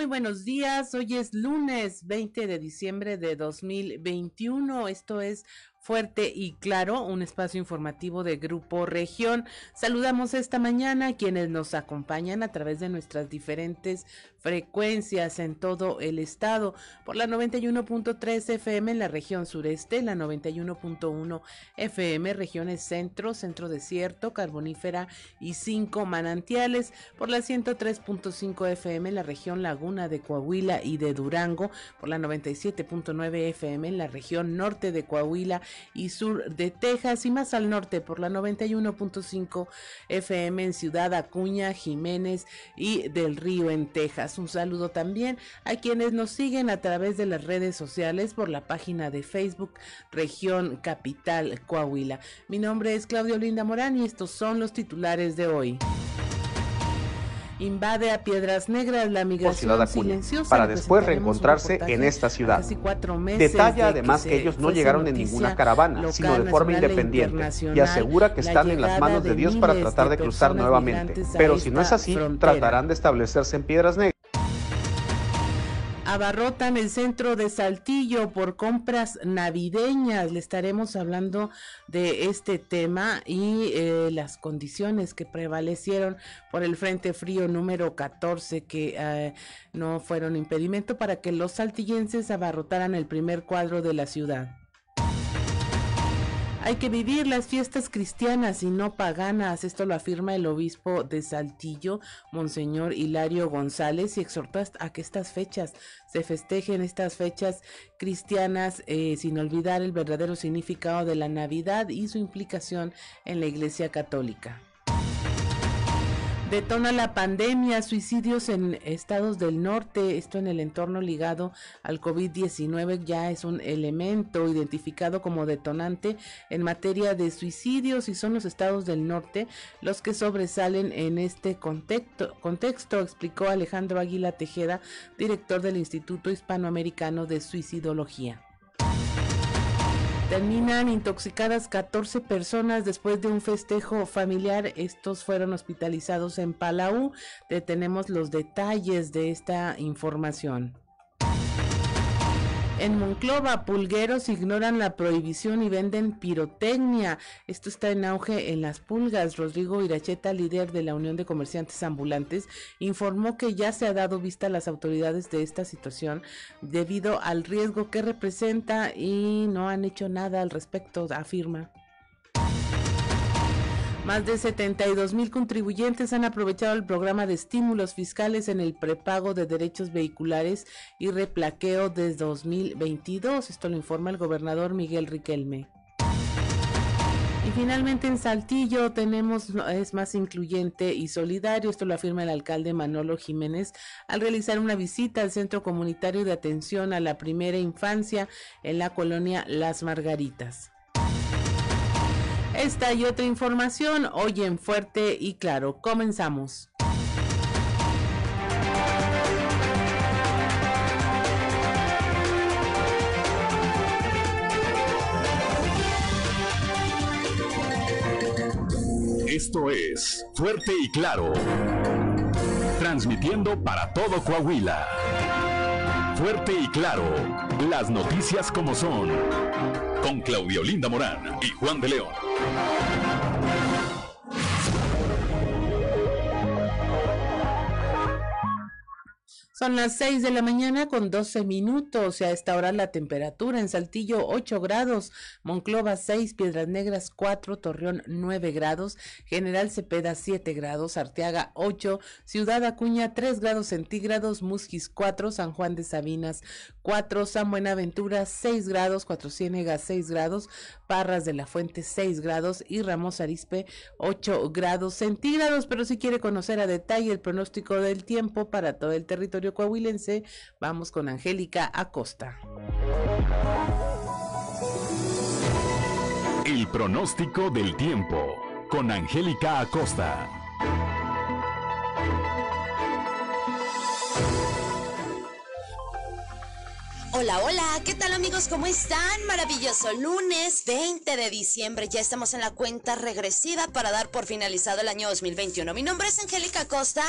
Muy buenos días, hoy es lunes 20 de diciembre de 2021, esto es Fuerte y Claro, un espacio informativo de Grupo Región. Saludamos esta mañana a quienes nos acompañan a través de nuestras diferentes frecuencias en todo el estado, por la 91.3 FM en la región sureste, la 91.1 FM regiones centro, centro desierto, carbonífera y cinco manantiales, por la 103.5 FM en la región laguna de Coahuila y de Durango, por la 97.9 FM en la región norte de Coahuila y sur de Texas y más al norte por la 91.5 FM en Ciudad Acuña, Jiménez y del Río en Texas. Un saludo también a quienes nos siguen a través de las redes sociales por la página de Facebook Región Capital Coahuila. Mi nombre es Claudio Linda Morán y estos son los titulares de hoy invade a Piedras Negras la migración silenciosa para después reencontrarse en esta ciudad. Detalla además que, ellos no llegaron en ninguna caravana, sino de forma independiente y asegura que están en las manos de Dios para tratar de cruzar nuevamente. Pero si no es así, tratarán de establecerse en Piedras Negras abarrotan el centro de Saltillo por compras navideñas. Le estaremos hablando de este tema y eh, las condiciones que prevalecieron por el Frente Frío número 14 que eh, no fueron impedimento para que los saltillenses abarrotaran el primer cuadro de la ciudad. Hay que vivir las fiestas cristianas y no paganas. Esto lo afirma el obispo de Saltillo, Monseñor Hilario González, y exhortó a que estas fechas se festejen, estas fechas cristianas, eh, sin olvidar el verdadero significado de la Navidad y su implicación en la Iglesia Católica. Detona la pandemia, suicidios en estados del norte, esto en el entorno ligado al COVID-19 ya es un elemento identificado como detonante en materia de suicidios y son los estados del norte los que sobresalen en este contexto, explicó Alejandro Águila Tejeda, director del Instituto Hispanoamericano de Suicidología. Terminan intoxicadas 14 personas después de un festejo familiar. Estos fueron hospitalizados en Palau. Detenemos los detalles de esta información. En Monclova, pulgueros ignoran la prohibición y venden pirotecnia. Esto está en auge en las pulgas. Rodrigo Iracheta, líder de la Unión de Comerciantes Ambulantes, informó que ya se ha dado vista a las autoridades de esta situación debido al riesgo que representa y no han hecho nada al respecto, afirma. Más de 72 mil contribuyentes han aprovechado el programa de estímulos fiscales en el prepago de derechos vehiculares y replaqueo de 2022. Esto lo informa el gobernador Miguel Riquelme. Y finalmente en Saltillo tenemos, es más incluyente y solidario, esto lo afirma el alcalde Manolo Jiménez al realizar una visita al Centro Comunitario de Atención a la Primera Infancia en la colonia Las Margaritas. Esta y otra información hoy en Fuerte y Claro. Comenzamos. Esto es Fuerte y Claro. Transmitiendo para todo Coahuila. Fuerte y Claro. Las noticias como son con Claudio Linda Morán y Juan de León. Son las 6 de la mañana con 12 minutos y a esta hora la temperatura en Saltillo 8 grados, Monclova 6, Piedras Negras 4, Torreón 9 grados, General Cepeda 7 grados, Arteaga 8, Ciudad Acuña 3 grados centígrados, Musquis 4, San Juan de Sabinas 4, San Buenaventura 6 grados, Cuatro Ciénegas 6 grados, Parras de la Fuente 6 grados y Ramos Arispe 8 grados centígrados, pero si quiere conocer a detalle el pronóstico del tiempo para todo el territorio coahuilense. Vamos con Angélica Acosta. El pronóstico del tiempo con Angélica Acosta. Hola, hola, ¿qué tal amigos? ¿Cómo están? Maravilloso lunes 20 de diciembre, ya estamos en la cuenta regresiva para dar por finalizado el año 2021. Mi nombre es Angélica Costa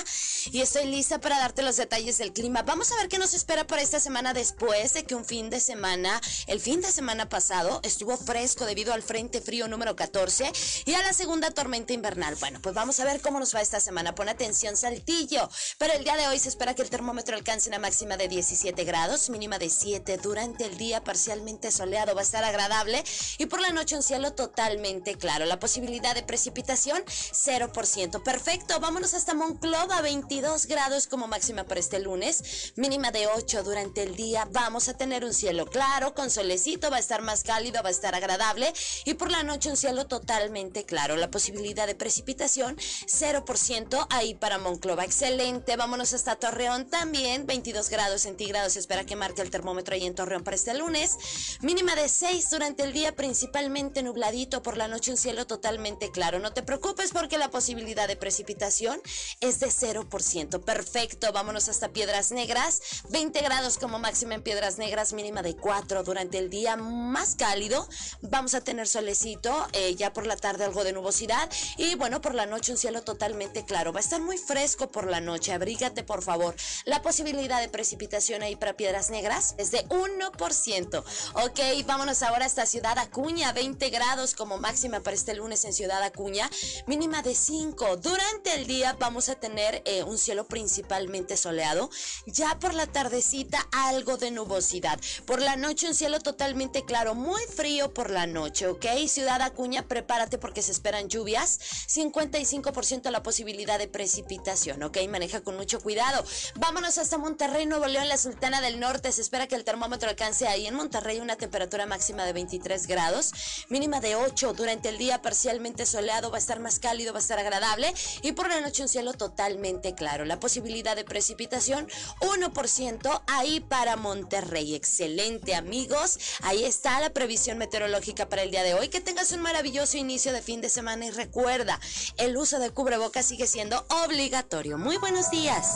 y estoy lista para darte los detalles del clima. Vamos a ver qué nos espera para esta semana después de que un fin de semana, el fin de semana pasado, estuvo fresco debido al Frente Frío número 14 y a la segunda tormenta invernal. Bueno, pues vamos a ver cómo nos va esta semana. Pon atención, Saltillo. Pero el día de hoy se espera que el termómetro alcance una máxima de 17 grados, mínima de 7 durante el día parcialmente soleado, va a estar agradable y por la noche un cielo totalmente claro. La posibilidad de precipitación 0%. Perfecto, vámonos hasta Monclova, 22 grados como máxima para este lunes, mínima de 8 durante el día. Vamos a tener un cielo claro, con solecito, va a estar más cálido, va a estar agradable y por la noche un cielo totalmente claro. La posibilidad de precipitación 0% ahí para Monclova. Excelente, vámonos hasta Torreón también, 22 grados centígrados, espera que marque el termómetro y en Torreón para este lunes. Mínima de 6 durante el día, principalmente nubladito. Por la noche un cielo totalmente claro. No te preocupes porque la posibilidad de precipitación es de 0%. Perfecto, vámonos hasta Piedras Negras. 20 grados como máxima en Piedras Negras, mínima de 4 durante el día, más cálido. Vamos a tener solecito, eh, ya por la tarde algo de nubosidad. Y bueno, por la noche un cielo totalmente claro. Va a estar muy fresco por la noche. Abrígate, por favor. La posibilidad de precipitación ahí para Piedras Negras es de 1%. Ok, vámonos ahora hasta Ciudad Acuña, 20 grados como máxima para este lunes en Ciudad Acuña, mínima de 5. Durante el día vamos a tener eh, un cielo principalmente soleado, ya por la tardecita algo de nubosidad. Por la noche un cielo totalmente claro, muy frío por la noche, ok. Ciudad Acuña, prepárate porque se esperan lluvias, 55% la posibilidad de precipitación, ok. Maneja con mucho cuidado. Vámonos hasta Monterrey, Nuevo León, la Sultana del Norte, se espera que el termómetro alcance ahí en Monterrey una temperatura máxima de 23 grados, mínima de 8. Durante el día parcialmente soleado, va a estar más cálido, va a estar agradable y por la noche un cielo totalmente claro. La posibilidad de precipitación 1% ahí para Monterrey. Excelente amigos, ahí está la previsión meteorológica para el día de hoy. Que tengas un maravilloso inicio de fin de semana y recuerda, el uso de cubrebocas sigue siendo obligatorio. Muy buenos días.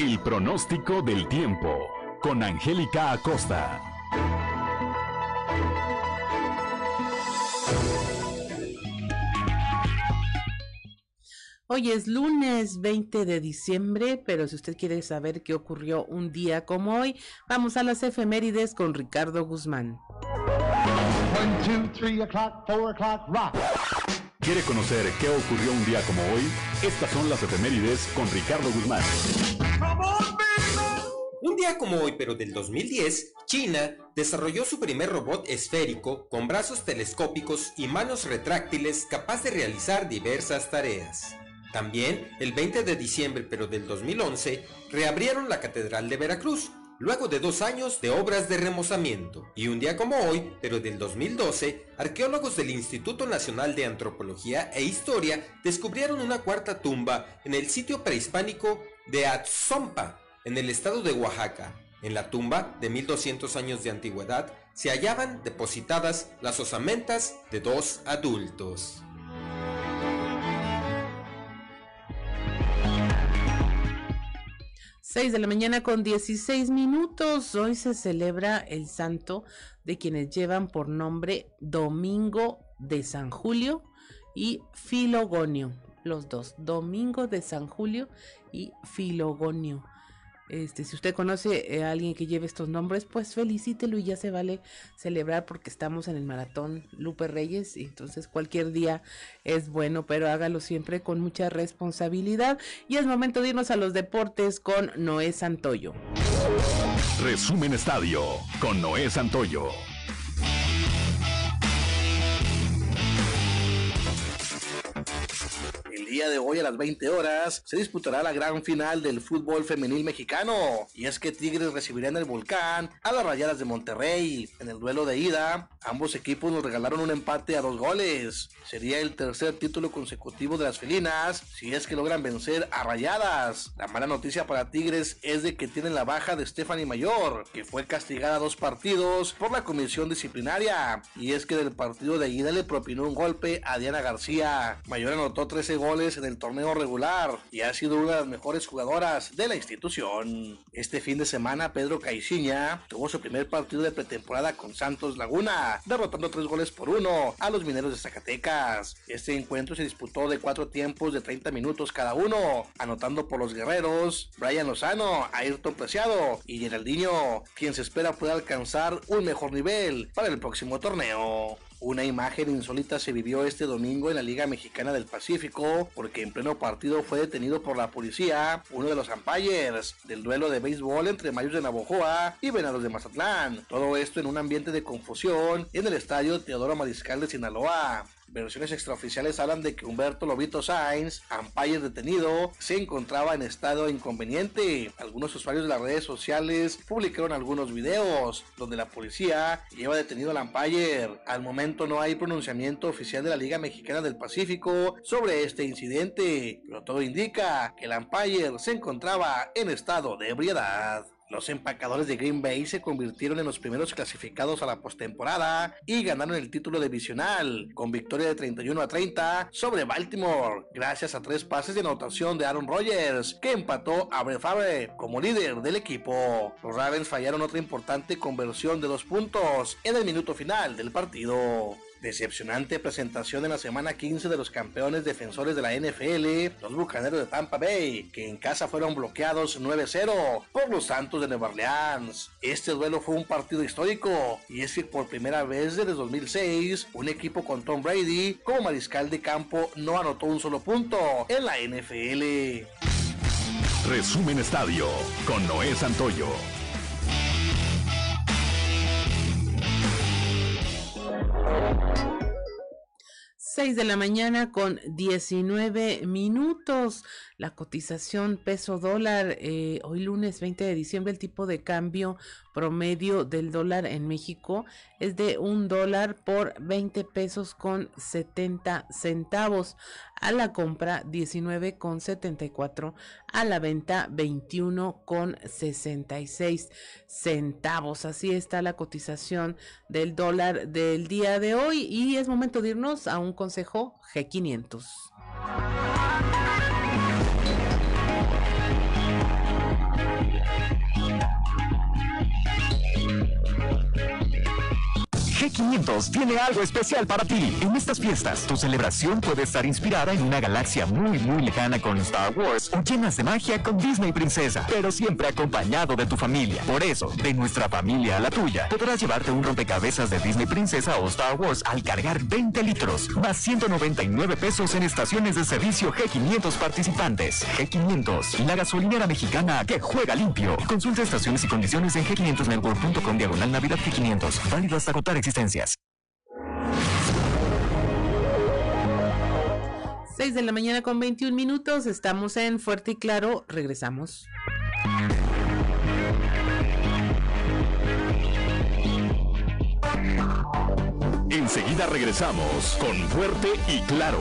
El pronóstico del tiempo con Angélica Acosta. Hoy es lunes 20 de diciembre, pero si usted quiere saber qué ocurrió un día como hoy, vamos a las efemérides con Ricardo Guzmán. ¿Quiere conocer qué ocurrió un día como hoy? Estas son las efemérides con Ricardo Guzmán. Un día como hoy, pero del 2010, China desarrolló su primer robot esférico con brazos telescópicos y manos retráctiles capaz de realizar diversas tareas. También, el 20 de diciembre, pero del 2011, reabrieron la Catedral de Veracruz, luego de dos años de obras de remozamiento. Y un día como hoy, pero del 2012, arqueólogos del Instituto Nacional de Antropología e Historia descubrieron una cuarta tumba en el sitio prehispánico de Atzompa, en el estado de Oaxaca. En la tumba, de 1200 años de antigüedad, se hallaban depositadas las osamentas de dos adultos. 6 de la mañana con 16 minutos. Hoy se celebra el santo de quienes llevan por nombre Domingo de San Julio y Filogonio. Los dos, Domingo de San Julio y Filogonio. Este, si usted conoce eh, a alguien que lleve estos nombres, pues felicítelo y ya se vale celebrar porque estamos en el maratón Lupe Reyes entonces cualquier día es bueno, pero hágalo siempre con mucha responsabilidad. Y es momento de irnos a los deportes con Noé Santoyo. Resumen Estadio con Noé Santoyo. De hoy a las 20 horas se disputará la gran final del fútbol femenil mexicano. Y es que Tigres recibirá en el volcán a las Rayadas de Monterrey. En el duelo de ida, ambos equipos nos regalaron un empate a dos goles. Sería el tercer título consecutivo de las felinas si es que logran vencer a Rayadas. La mala noticia para Tigres es de que tienen la baja de Stephanie Mayor, que fue castigada dos partidos por la comisión disciplinaria. Y es que del partido de ida le propinó un golpe a Diana García. Mayor anotó 13 goles en el torneo regular y ha sido una de las mejores jugadoras de la institución. Este fin de semana Pedro Caixinha tuvo su primer partido de pretemporada con Santos Laguna, derrotando tres goles por uno a los mineros de Zacatecas. Este encuentro se disputó de cuatro tiempos de 30 minutos cada uno, anotando por los guerreros Brian Lozano, Ayrton Preciado y Geraldinho, quien se espera pueda alcanzar un mejor nivel para el próximo torneo. Una imagen insólita se vivió este domingo en la Liga Mexicana del Pacífico porque en pleno partido fue detenido por la policía uno de los umpires del duelo de béisbol entre Mayos de Navojoa y Venados de Mazatlán. Todo esto en un ambiente de confusión en el estadio Teodoro Mariscal de Sinaloa. Versiones extraoficiales hablan de que Humberto Lobito Sainz, umpire detenido, se encontraba en estado inconveniente. Algunos usuarios de las redes sociales publicaron algunos videos donde la policía lleva detenido al umpire. Al momento no hay pronunciamiento oficial de la Liga Mexicana del Pacífico sobre este incidente, pero todo indica que el umpire se encontraba en estado de ebriedad. Los empacadores de Green Bay se convirtieron en los primeros clasificados a la postemporada y ganaron el título divisional con victoria de 31 a 30 sobre Baltimore, gracias a tres pases de anotación de Aaron Rodgers, que empató a Brett Favre como líder del equipo. Los Ravens fallaron otra importante conversión de dos puntos en el minuto final del partido. Decepcionante presentación en la semana 15 de los campeones defensores de la NFL, los Bucaneros de Tampa Bay, que en casa fueron bloqueados 9-0 por los Santos de Nueva Orleans. Este duelo fue un partido histórico y es que por primera vez desde 2006, un equipo con Tom Brady como mariscal de campo no anotó un solo punto en la NFL. Resumen Estadio con Noé Santoyo. 6 de la mañana con 19 minutos. La cotización peso dólar, eh, hoy lunes 20 de diciembre, el tipo de cambio promedio del dólar en México es de un dólar por 20 pesos con 70 centavos. A la compra 19 con 74, a la venta 21 con 66 centavos. Así está la cotización del dólar del día de hoy y es momento de irnos a un consejo G500. G500 tiene algo especial para ti. En estas fiestas, tu celebración puede estar inspirada en una galaxia muy, muy lejana con Star Wars o llenas de magia con Disney Princesa, pero siempre acompañado de tu familia. Por eso, de nuestra familia a la tuya, podrás llevarte un rompecabezas de Disney Princesa o Star Wars al cargar 20 litros, más 199 pesos en estaciones de servicio G500 participantes. G500, la gasolinera mexicana que juega limpio. Consulta estaciones y condiciones en g500network.com diagonal Navidad G500. Válido hasta agotar existencias. 6 de la mañana con 21 minutos, estamos en Fuerte y Claro, regresamos. Enseguida regresamos con Fuerte y Claro.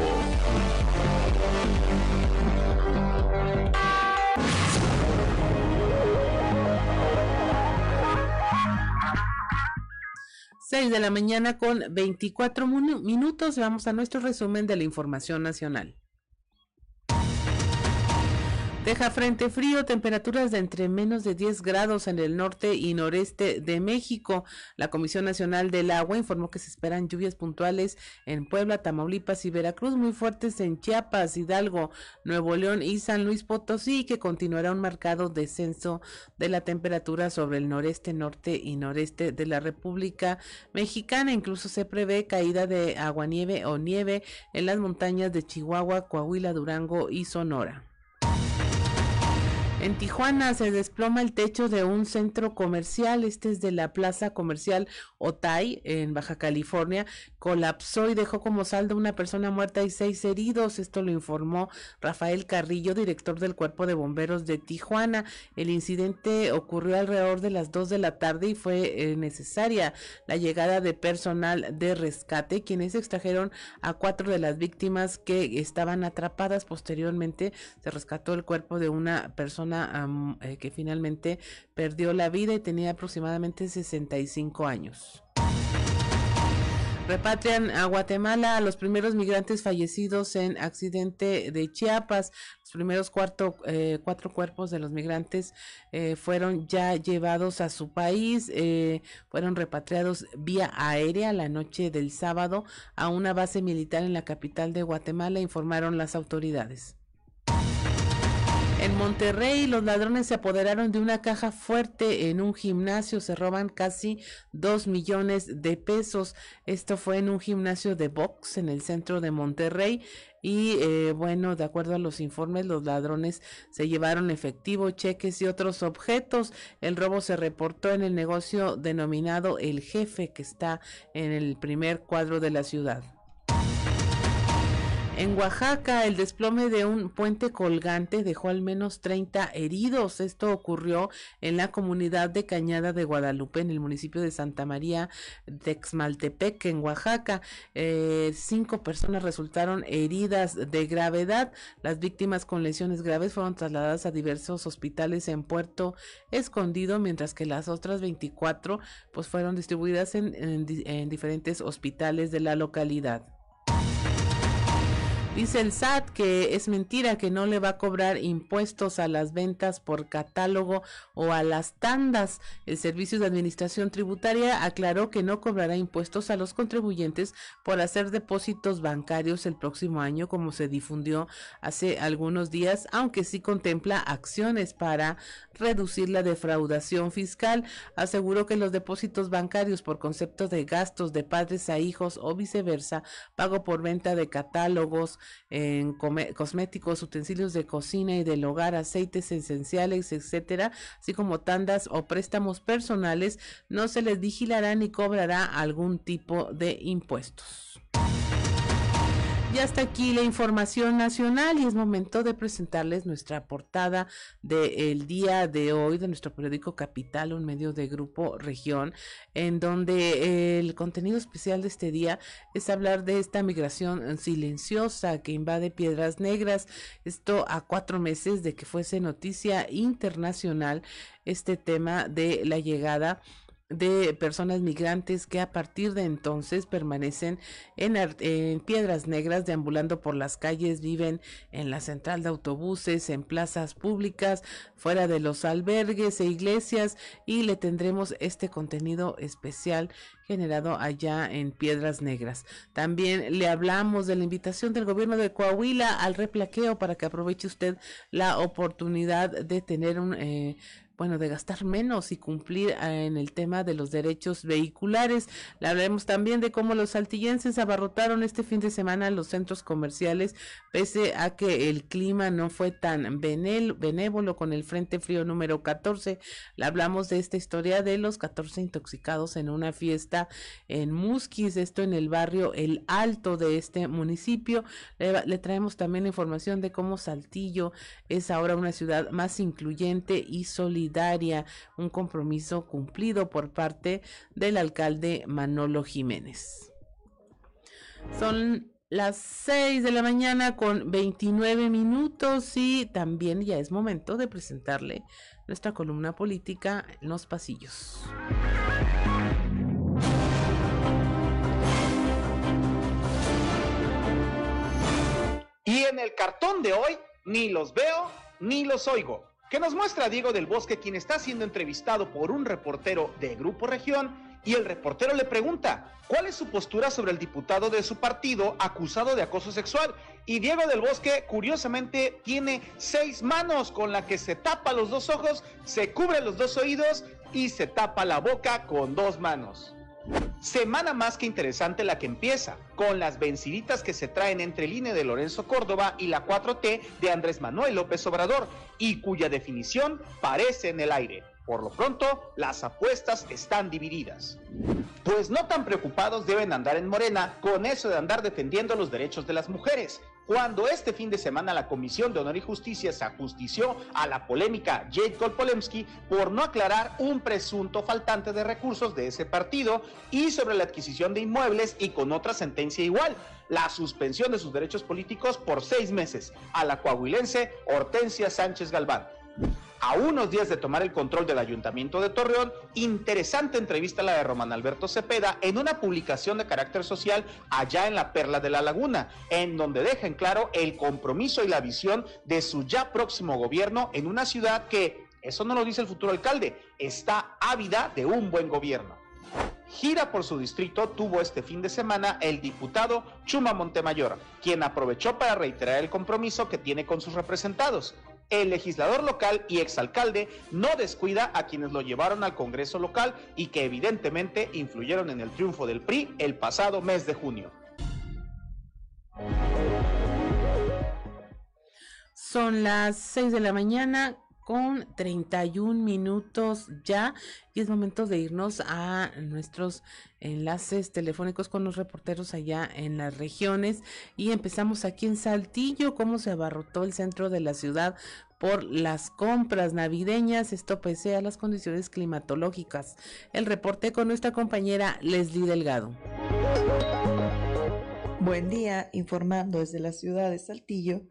6 de la mañana con 24 minutos. Vamos a nuestro resumen de la información nacional. Deja frente frío, temperaturas de entre menos de 10 grados en el norte y noreste de México. La Comisión Nacional del Agua informó que se esperan lluvias puntuales en Puebla, Tamaulipas y Veracruz, muy fuertes en Chiapas, Hidalgo, Nuevo León y San Luis Potosí, que continuará un marcado descenso de la temperatura sobre el noreste, norte y noreste de la República Mexicana. Incluso se prevé caída de aguanieve o nieve en las montañas de Chihuahua, Coahuila, Durango y Sonora. En Tijuana se desploma el techo de un centro comercial, este es de la plaza comercial Otay, en Baja California, colapsó y dejó como saldo una persona muerta y seis heridos. Esto lo informó Rafael Carrillo, director del Cuerpo de Bomberos de Tijuana. El incidente ocurrió alrededor de las dos de la tarde y fue eh, necesaria la llegada de personal de rescate, quienes extrajeron a cuatro de las víctimas que estaban atrapadas. Posteriormente se rescató el cuerpo de una persona eh, que finalmente perdió la vida y tenía aproximadamente 65 años. Repatrian a Guatemala a los primeros migrantes fallecidos en accidente de Chiapas. Los primeros eh, cuatro cuerpos de los migrantes eh, fueron ya llevados a su país, fueron repatriados vía aérea la noche del sábado a una base militar en la capital de Guatemala, informaron las autoridades. En Monterrey, los ladrones se apoderaron de una caja fuerte en un gimnasio, se roban casi dos millones de pesos. Esto fue en un gimnasio de box en el centro de Monterrey. Y eh, bueno, de acuerdo a los informes, los ladrones se llevaron efectivo, cheques y otros objetos. El robo se reportó en el negocio denominado El Jefe, que está en el primer cuadro de la ciudad. En Oaxaca, el desplome de un puente colgante dejó al menos 30 heridos. Esto ocurrió en la comunidad de Cañada de Guadalupe, en el municipio de Santa María de Xmaltepec, en Oaxaca. Eh, cinco personas resultaron heridas de gravedad. Las víctimas con lesiones graves fueron trasladadas a diversos hospitales en Puerto Escondido, mientras que las otras 24 pues, fueron distribuidas en diferentes hospitales de la localidad. Dice el SAT que es mentira que no le va a cobrar impuestos a las ventas por catálogo o a las tandas. El Servicio de Administración Tributaria aclaró que no cobrará impuestos a los contribuyentes por hacer depósitos bancarios el próximo año, como se difundió hace algunos días, aunque sí contempla acciones para reducir la defraudación fiscal. Aseguró que los depósitos bancarios por concepto de gastos de padres a hijos o viceversa, pago por venta de catálogos, en cosméticos, utensilios de cocina y del hogar, aceites esenciales, etcétera, así como tandas o préstamos personales, no se les vigilará ni cobrará algún tipo de impuestos. Y hasta aquí la información nacional y es momento de presentarles nuestra portada del día de hoy de nuestro periódico Capital, un medio de Grupo Región, en donde el contenido especial de este día es hablar de esta migración silenciosa que invade Piedras Negras. Esto a cuatro meses de que fuese noticia internacional este tema de la llegada de personas migrantes que a partir de entonces permanecen en, piedras negras, deambulando por las calles, viven en la central de autobuses, en plazas públicas, fuera de los albergues e iglesias y le tendremos este contenido especial generado allá en Piedras Negras. También le hablamos de la invitación del gobierno de Coahuila al replaqueo para que aproveche usted la oportunidad de tener un eh, bueno, de gastar menos y cumplir eh, en el tema de los derechos vehiculares. Le hablaremos también de cómo los saltillenses abarrotaron este fin de semana los centros comerciales, pese a que el clima no fue tan benévolo con el Frente Frío número 14. Le hablamos de esta historia de los 14 intoxicados en una fiesta en Musquis, esto en el barrio El Alto de este municipio. Le, traemos también información de cómo Saltillo es ahora una ciudad más incluyente y solidaria un compromiso cumplido por parte del alcalde Manolo Jiménez. Son las 6 de la mañana con 29 minutos y también ya es momento de presentarle nuestra columna política en los pasillos. Y en el cartón de hoy ni los veo ni los oigo que nos muestra Diego del Bosque, quien está siendo entrevistado por un reportero de Grupo Región, y el reportero le pregunta, ¿cuál es su postura sobre el diputado de su partido acusado de acoso sexual? Y Diego del Bosque, curiosamente, tiene seis manos con la que se tapa los dos ojos, se cubre los dos oídos y se tapa la boca con dos manos. Semana más que interesante la que empieza, con las venciditas que se traen entre el INE de Lorenzo Córdoba y la 4T de Andrés Manuel López Obrador, y cuya definición parece en el aire. Por lo pronto, las apuestas están divididas. Pues no tan preocupados deben andar en Morena con eso de andar defendiendo los derechos de las mujeres, cuando este fin de semana la Comisión de Honor y Justicia se ajustició a la polémica Jade Kolpolemsky por no aclarar un presunto faltante de recursos de ese partido y sobre la adquisición de inmuebles y con otra sentencia igual, la suspensión de sus derechos políticos por seis meses a la coahuilense Hortensia Sánchez Galván. A unos días de tomar el control del Ayuntamiento de Torreón, interesante entrevista la de Román Alberto Cepeda en una publicación de carácter social allá en la Perla de la Laguna, en donde deja en claro el compromiso y la visión de su ya próximo gobierno en una ciudad que, eso no lo dice el futuro alcalde, está ávida de un buen gobierno. Gira por su distrito tuvo este fin de semana el diputado Chuma Montemayor, quien aprovechó para reiterar el compromiso que tiene con sus representados el legislador local y exalcalde no descuida a quienes lo llevaron al Congreso local y que evidentemente influyeron en el triunfo del PRI el pasado mes de junio. Son las 6 de la mañana con 31 minutos ya y es momento de irnos a nuestros enlaces telefónicos con los reporteros allá en las regiones y empezamos aquí en Saltillo, cómo se abarrotó el centro de la ciudad por las compras navideñas, esto pese a las condiciones climatológicas. El reporte con nuestra compañera Leslie Delgado. Buen día, informando desde la ciudad de Saltillo.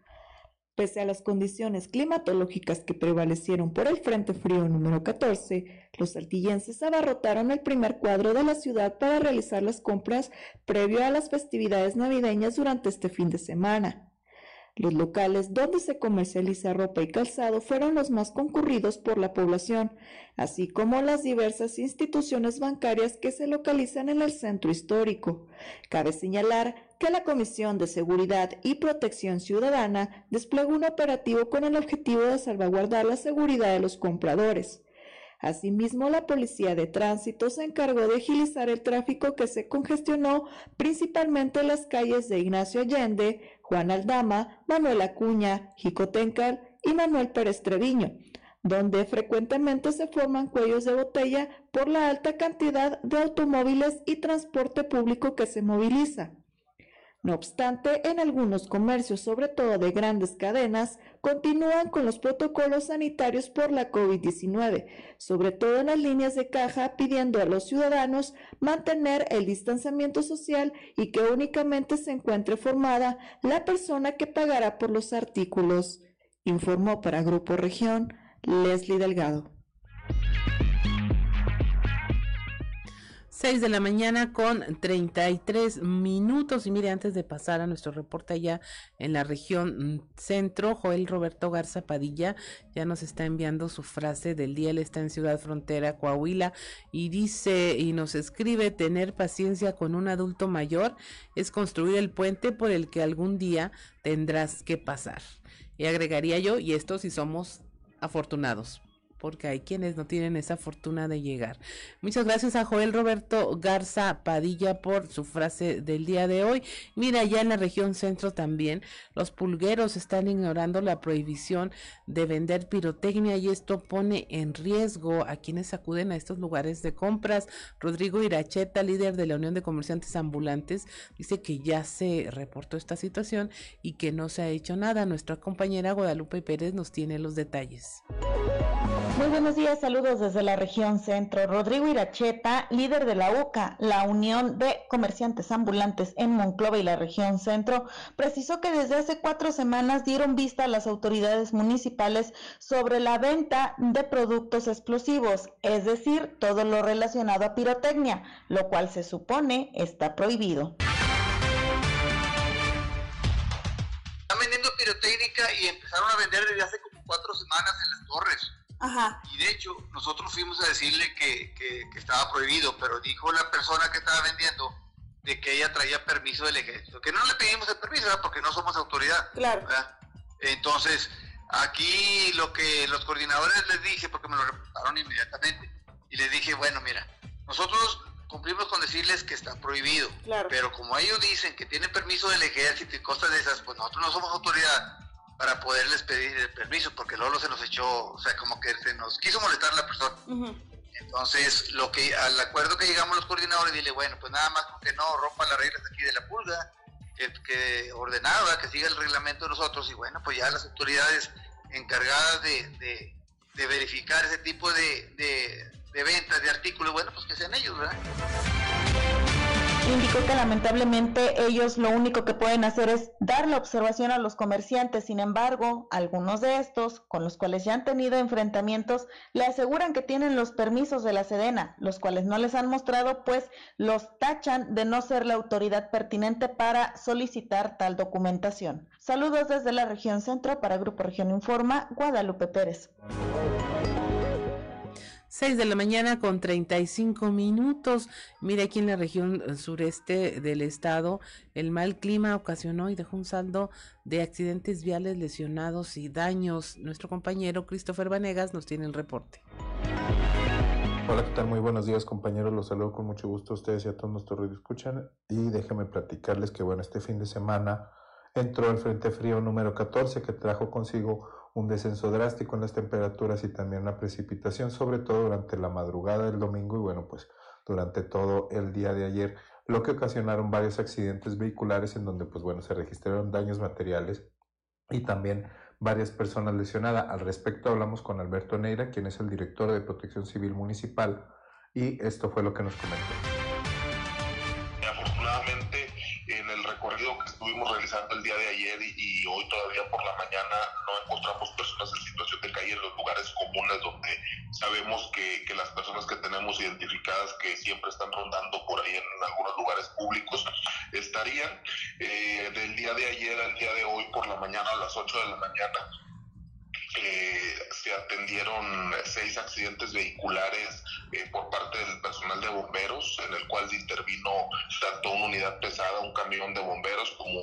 Pese a las condiciones climatológicas que prevalecieron por el Frente Frío número 14, los saltillenses abarrotaron el primer cuadro de la ciudad para realizar las compras previo a las festividades navideñas durante este fin de semana. Los locales donde se comercializa ropa y calzado fueron los más concurridos por la población, así como las diversas instituciones bancarias que se localizan en el centro histórico. Cabe señalar que la Comisión de Seguridad y Protección Ciudadana desplegó un operativo con el objetivo de salvaguardar la seguridad de los compradores. Asimismo, la Policía de Tránsito se encargó de agilizar el tráfico que se congestionó principalmente en las calles de Ignacio Allende, Juan Aldama, Manuel Acuña, Jicotencal y Manuel Pérez Treviño, donde frecuentemente se forman cuellos de botella por la alta cantidad de automóviles y transporte público que se moviliza. No obstante, en algunos comercios, sobre todo de grandes cadenas, continúan con los protocolos sanitarios por la COVID-19, sobre todo en las líneas de caja, pidiendo a los ciudadanos mantener el distanciamiento social y que únicamente se encuentre formada la persona que pagará por los artículos, informó para Grupo Región Leslie Delgado. 6 de la mañana con 33 minutos. Y mire, antes de pasar a nuestro reporte allá en la región mm, centro, Joel Roberto Garza Padilla ya nos está enviando su frase del día. Él está en Ciudad Frontera, Coahuila, y dice y nos escribe: tener paciencia con un adulto mayor es construir el puente por el que algún día tendrás que pasar. Y agregaría yo, y esto si somos afortunados porque hay quienes no tienen esa fortuna de llegar. Muchas gracias a Joel Roberto Garza Padilla por su frase del día de hoy. Mira, ya en la región centro también, los pulgueros están ignorando la prohibición de vender pirotecnia y esto pone en riesgo a quienes acuden a estos lugares de compras. Rodrigo Iracheta, líder de la Unión de Comerciantes Ambulantes, dice que ya se reportó esta situación y que no se ha hecho nada. Nuestra compañera Guadalupe Pérez nos tiene los detalles. Muy buenos días, saludos desde la región centro. Rodrigo Iracheta, líder de la UCA, la Unión de Comerciantes Ambulantes en Monclova y la región centro, precisó que desde hace cuatro semanas dieron vista a las autoridades municipales sobre la venta de productos explosivos, es decir, todo lo relacionado a pirotecnia, lo cual se supone está prohibido. Están vendiendo pirotécnica y empezaron a vender desde hace como cuatro semanas en las torres y de hecho, nosotros fuimos a decirle que, que, estaba prohibido, pero dijo la persona que estaba vendiendo de que ella traía permiso del ejército, que no le pedimos el permiso, porque no somos autoridad. Claro. Entonces, aquí lo que los coordinadores les dije, porque me lo reportaron inmediatamente, y les dije, bueno, mira, nosotros cumplimos con decirles que está prohibido, claro. pero como ellos dicen que tienen permiso del ejército y cosas de esas, pues nosotros no somos autoridad para poderles pedir el permiso, porque Lolo se nos echó, o sea, como que se nos quiso molestar la persona. Entonces, lo que al acuerdo que llegamos los coordinadores, dile, bueno, pues nada más que no rompa las reglas aquí de la pulga, que, que ordenado, que siga el reglamento de nosotros, y bueno, pues ya las autoridades encargadas de, de, verificar ese tipo de, de, de ventas de artículos, bueno, pues que sean ellos, ¿verdad? Indicó que lamentablemente ellos lo único que pueden hacer es dar la observación a los comerciantes. Sin embargo, algunos de estos, con los cuales ya han tenido enfrentamientos, le aseguran que tienen los permisos de la Sedena, los cuales no les han mostrado, pues los tachan de no ser la autoridad pertinente para solicitar tal documentación. Saludos desde la región centro para Grupo Región Informa, Guadalupe Pérez. 6 de la mañana con 35 minutos. Mire, aquí en la región sureste del estado, el mal clima ocasionó y dejó un saldo de accidentes viales, lesionados y daños. Nuestro compañero Christopher Vanegas nos tiene el reporte. Hola, ¿qué tal? Muy buenos días, compañeros. Los saludo con mucho gusto a ustedes y a todos nuestros radio escuchan. Y déjenme platicarles que, bueno, este fin de semana entró el Frente Frío número 14 que trajo consigo un descenso drástico en las temperaturas y también una precipitación, sobre todo durante la madrugada del domingo y bueno, pues durante todo el día de ayer, lo que ocasionaron varios accidentes vehiculares en donde pues bueno, se registraron daños materiales y también varias personas lesionadas. Al respecto hablamos con Alberto Neira, quien es el director de Protección Civil Municipal y esto fue lo que nos comentó. Estuvimos realizando el día de ayer y, hoy todavía por la mañana no encontramos personas en situación de calle en los lugares comunes donde sabemos que, que las personas que tenemos identificadas que siempre están rondando por ahí en algunos lugares públicos estarían. Eh, del día de ayer al día de hoy por la mañana a las 8 de la mañana se atendieron seis accidentes vehiculares eh, por parte del personal de bomberos, en el cual intervino tanto una unidad pesada, un camión de bomberos, como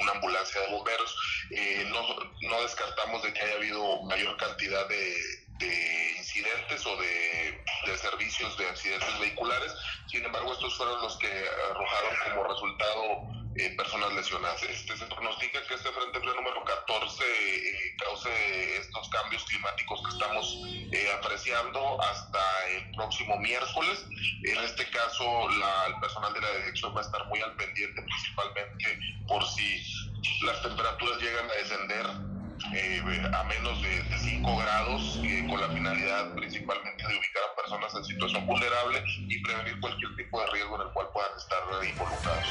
una ambulancia de bomberos. Eh, no, no, descartamos de que haya habido mayor cantidad de, de incidentes o de, de, servicios de accidentes vehiculares. Sin embargo, estos fueron los que arrojaron como resultado eh, personas lesionadas. Este, se pronostica que este Frente Frío número 14 eh, cause estos cambios climáticos que estamos eh, apreciando hasta el próximo miércoles. En este caso, la, el personal de la dirección va a estar muy al pendiente, principalmente por si las temperaturas llegan a descender a menos de, 5 grados, con la finalidad principalmente de ubicar a personas en situación vulnerable y prevenir cualquier tipo de riesgo en el cual puedan estar involucrados.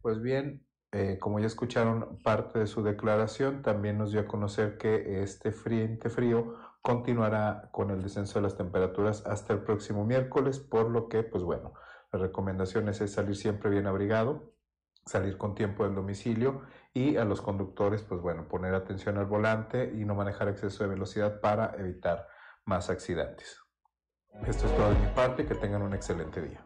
Pues bien, eh, como ya escucharon parte de su declaración, también nos dio a conocer que este frente frío continuará con el descenso de las temperaturas hasta el próximo miércoles, por lo que, pues bueno, las recomendaciones es salir siempre bien abrigado, salir con tiempo del domicilio y a los conductores, pues bueno, poner atención al volante y no manejar exceso de velocidad para evitar más accidentes. Esto es todo de mi parte, que tengan un excelente día.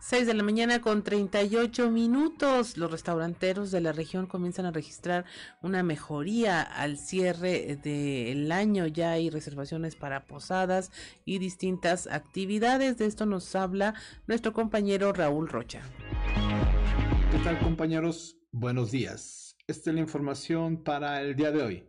6 de la mañana con 38 minutos. Los restauranteros de la región comienzan a registrar una mejoría al cierre del año. Ya hay reservaciones para posadas y distintas actividades. De esto nos habla nuestro compañero Raúl Rocha. ¿Qué tal compañeros? Buenos días. Esta es la información para el día de hoy.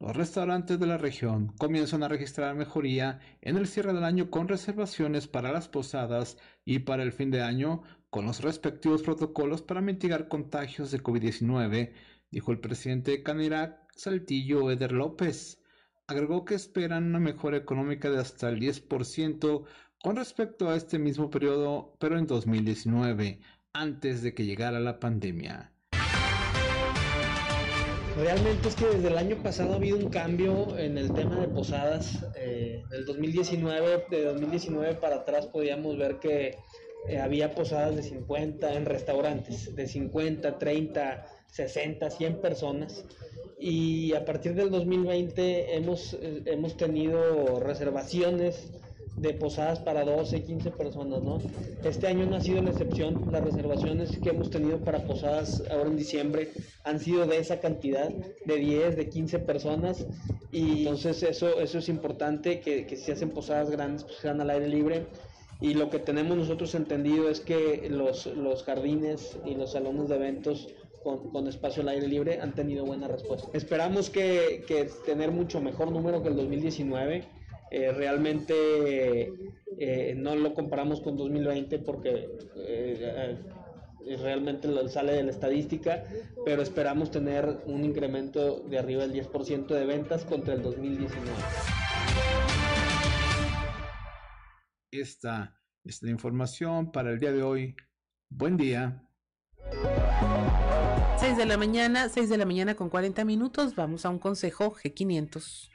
Los restaurantes de la región comienzan a registrar mejoría en el cierre del año con reservaciones para las posadas y para el fin de año con los respectivos protocolos para mitigar contagios de COVID-19, dijo el presidente de Canirac, Saltillo Eder López. Agregó que esperan una mejora económica de hasta el 10% con respecto a este mismo periodo, pero en 2019, antes de que llegara la pandemia. Realmente es que desde el año pasado ha habido un cambio en el tema de posadas. Eh, del 2019, de 2019 para atrás podíamos ver que eh, había posadas de 50 en restaurantes, de 50, 30, 60, 100 personas. Y a partir del 2020 hemos, eh, hemos tenido reservaciones de posadas para 12, 15 personas, ¿no? Este año no ha sido la excepción, las reservaciones que hemos tenido para posadas ahora en diciembre han sido de esa cantidad, de 10, de 15 personas, y entonces eso, eso es importante, que, que si hacen posadas grandes, pues sean al aire libre, y lo que tenemos nosotros entendido es que los, los jardines y los salones de eventos con, con, espacio al aire libre han tenido buena respuesta. Esperamos que, que tener mucho mejor número que el 2019 eh, realmente eh, no lo comparamos con 2020 porque eh, realmente sale de la estadística, pero esperamos tener un incremento de arriba del 10% de ventas contra el 2019. Esta es la información para el día de hoy. Buen día. 6 de la mañana, 6 de la mañana con 40 minutos. Vamos a un consejo G500.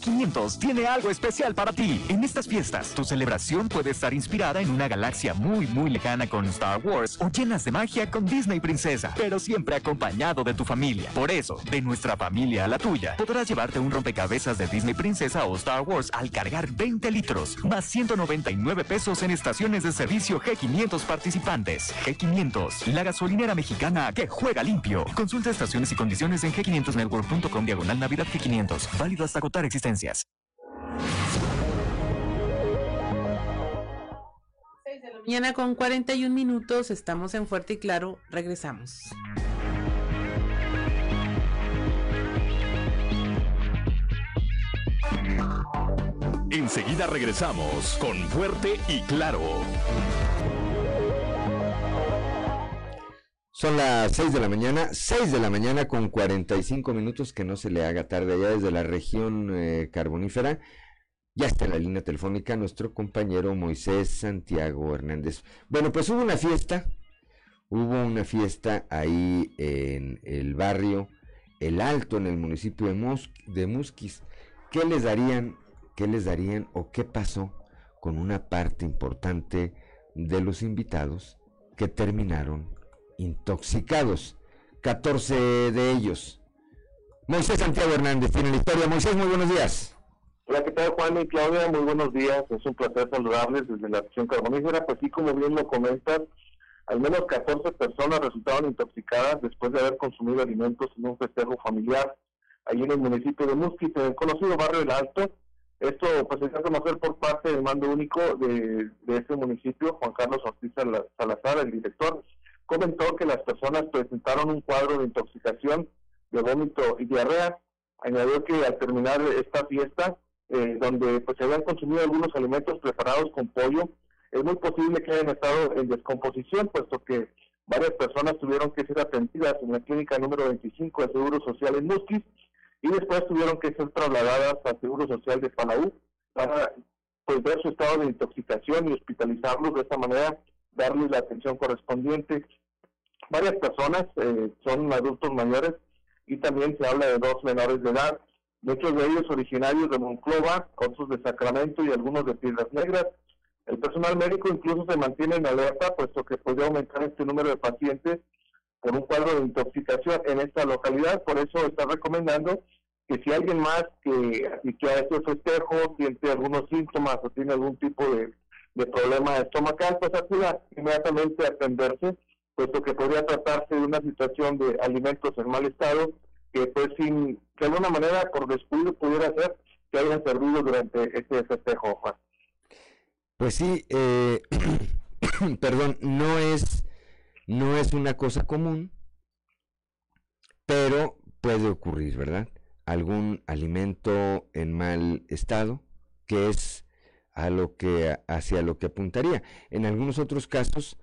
G500 tiene algo especial para ti. En estas fiestas, tu celebración puede estar inspirada en una galaxia muy, muy lejana con Star Wars o llenas de magia con Disney Princesa, pero siempre acompañado de tu familia. Por eso, de nuestra familia a la tuya, podrás llevarte un rompecabezas de Disney Princesa o Star Wars al cargar 20 litros, más 199 pesos en estaciones de servicio G500 participantes. G500, la gasolinera mexicana que juega limpio. Consulta estaciones y condiciones en g500network.com diagonal Navidad G500. Válido hasta agotar existencia Mañana con 41 minutos, estamos en Fuerte y Claro, regresamos. Enseguida regresamos con Fuerte y Claro. Son las 6 de la mañana, 6 de la mañana con 45 minutos, que no se le haga tarde allá desde la región eh, carbonífera. Ya está en la línea telefónica nuestro compañero Moisés Santiago Hernández. Bueno, pues hubo una fiesta, hubo una fiesta ahí en el barrio El Alto, en el municipio de, de Musquis. ¿Qué les darían, qué les darían o qué pasó con una parte importante de los invitados que terminaron intoxicados, 14 de ellos. Moisés Santiago Hernández tiene la historia. Moisés, muy buenos días. Hola, ¿qué tal Juan y Claudia? Muy buenos días. Es un placer saludarles desde la acción carbonífera. Pues sí, como bien lo comentas, al menos 14 personas resultaron intoxicadas después de haber consumido alimentos en un festejo familiar allí en el municipio de Musquis, en el conocido barrio del Alto. Esto pues se a conocer por parte del mando único de, de ese municipio, Juan Carlos Ortiz Salazar, el director comentó que las personas presentaron un cuadro de intoxicación, de vómito y diarrea. Añadió que al terminar esta fiesta, eh, donde pues se habían consumido algunos alimentos preparados con pollo, es muy posible que hayan estado en descomposición, puesto que varias personas tuvieron que ser atendidas en la clínica número 25 del Seguro Social en Musquis y después tuvieron que ser trasladadas al Seguro Social de Palau para pues, ver su estado de intoxicación y hospitalizarlos de esta manera, darles la atención correspondiente varias personas, eh, son adultos mayores y también se habla de dos menores de edad, muchos de ellos originarios de Monclova, otros de Sacramento y algunos de Piedras Negras. El personal médico incluso se mantiene en alerta, puesto que puede aumentar este número de pacientes por un cuadro de intoxicación en esta localidad. Por eso está recomendando que si alguien más que asistió a este festejo siente algunos síntomas o tiene algún tipo de, de problema estomacal, pues acuda inmediatamente a atenderse puesto que podría tratarse de una situación de alimentos en mal estado que pues sin de alguna manera por descuido pudiera ser que hayan servido durante este festejo, Juan. Pues sí, eh, perdón, no es no es una cosa común, pero puede ocurrir, ¿verdad? Algún alimento en mal estado, que es a lo que hacia lo que apuntaría. En algunos otros casos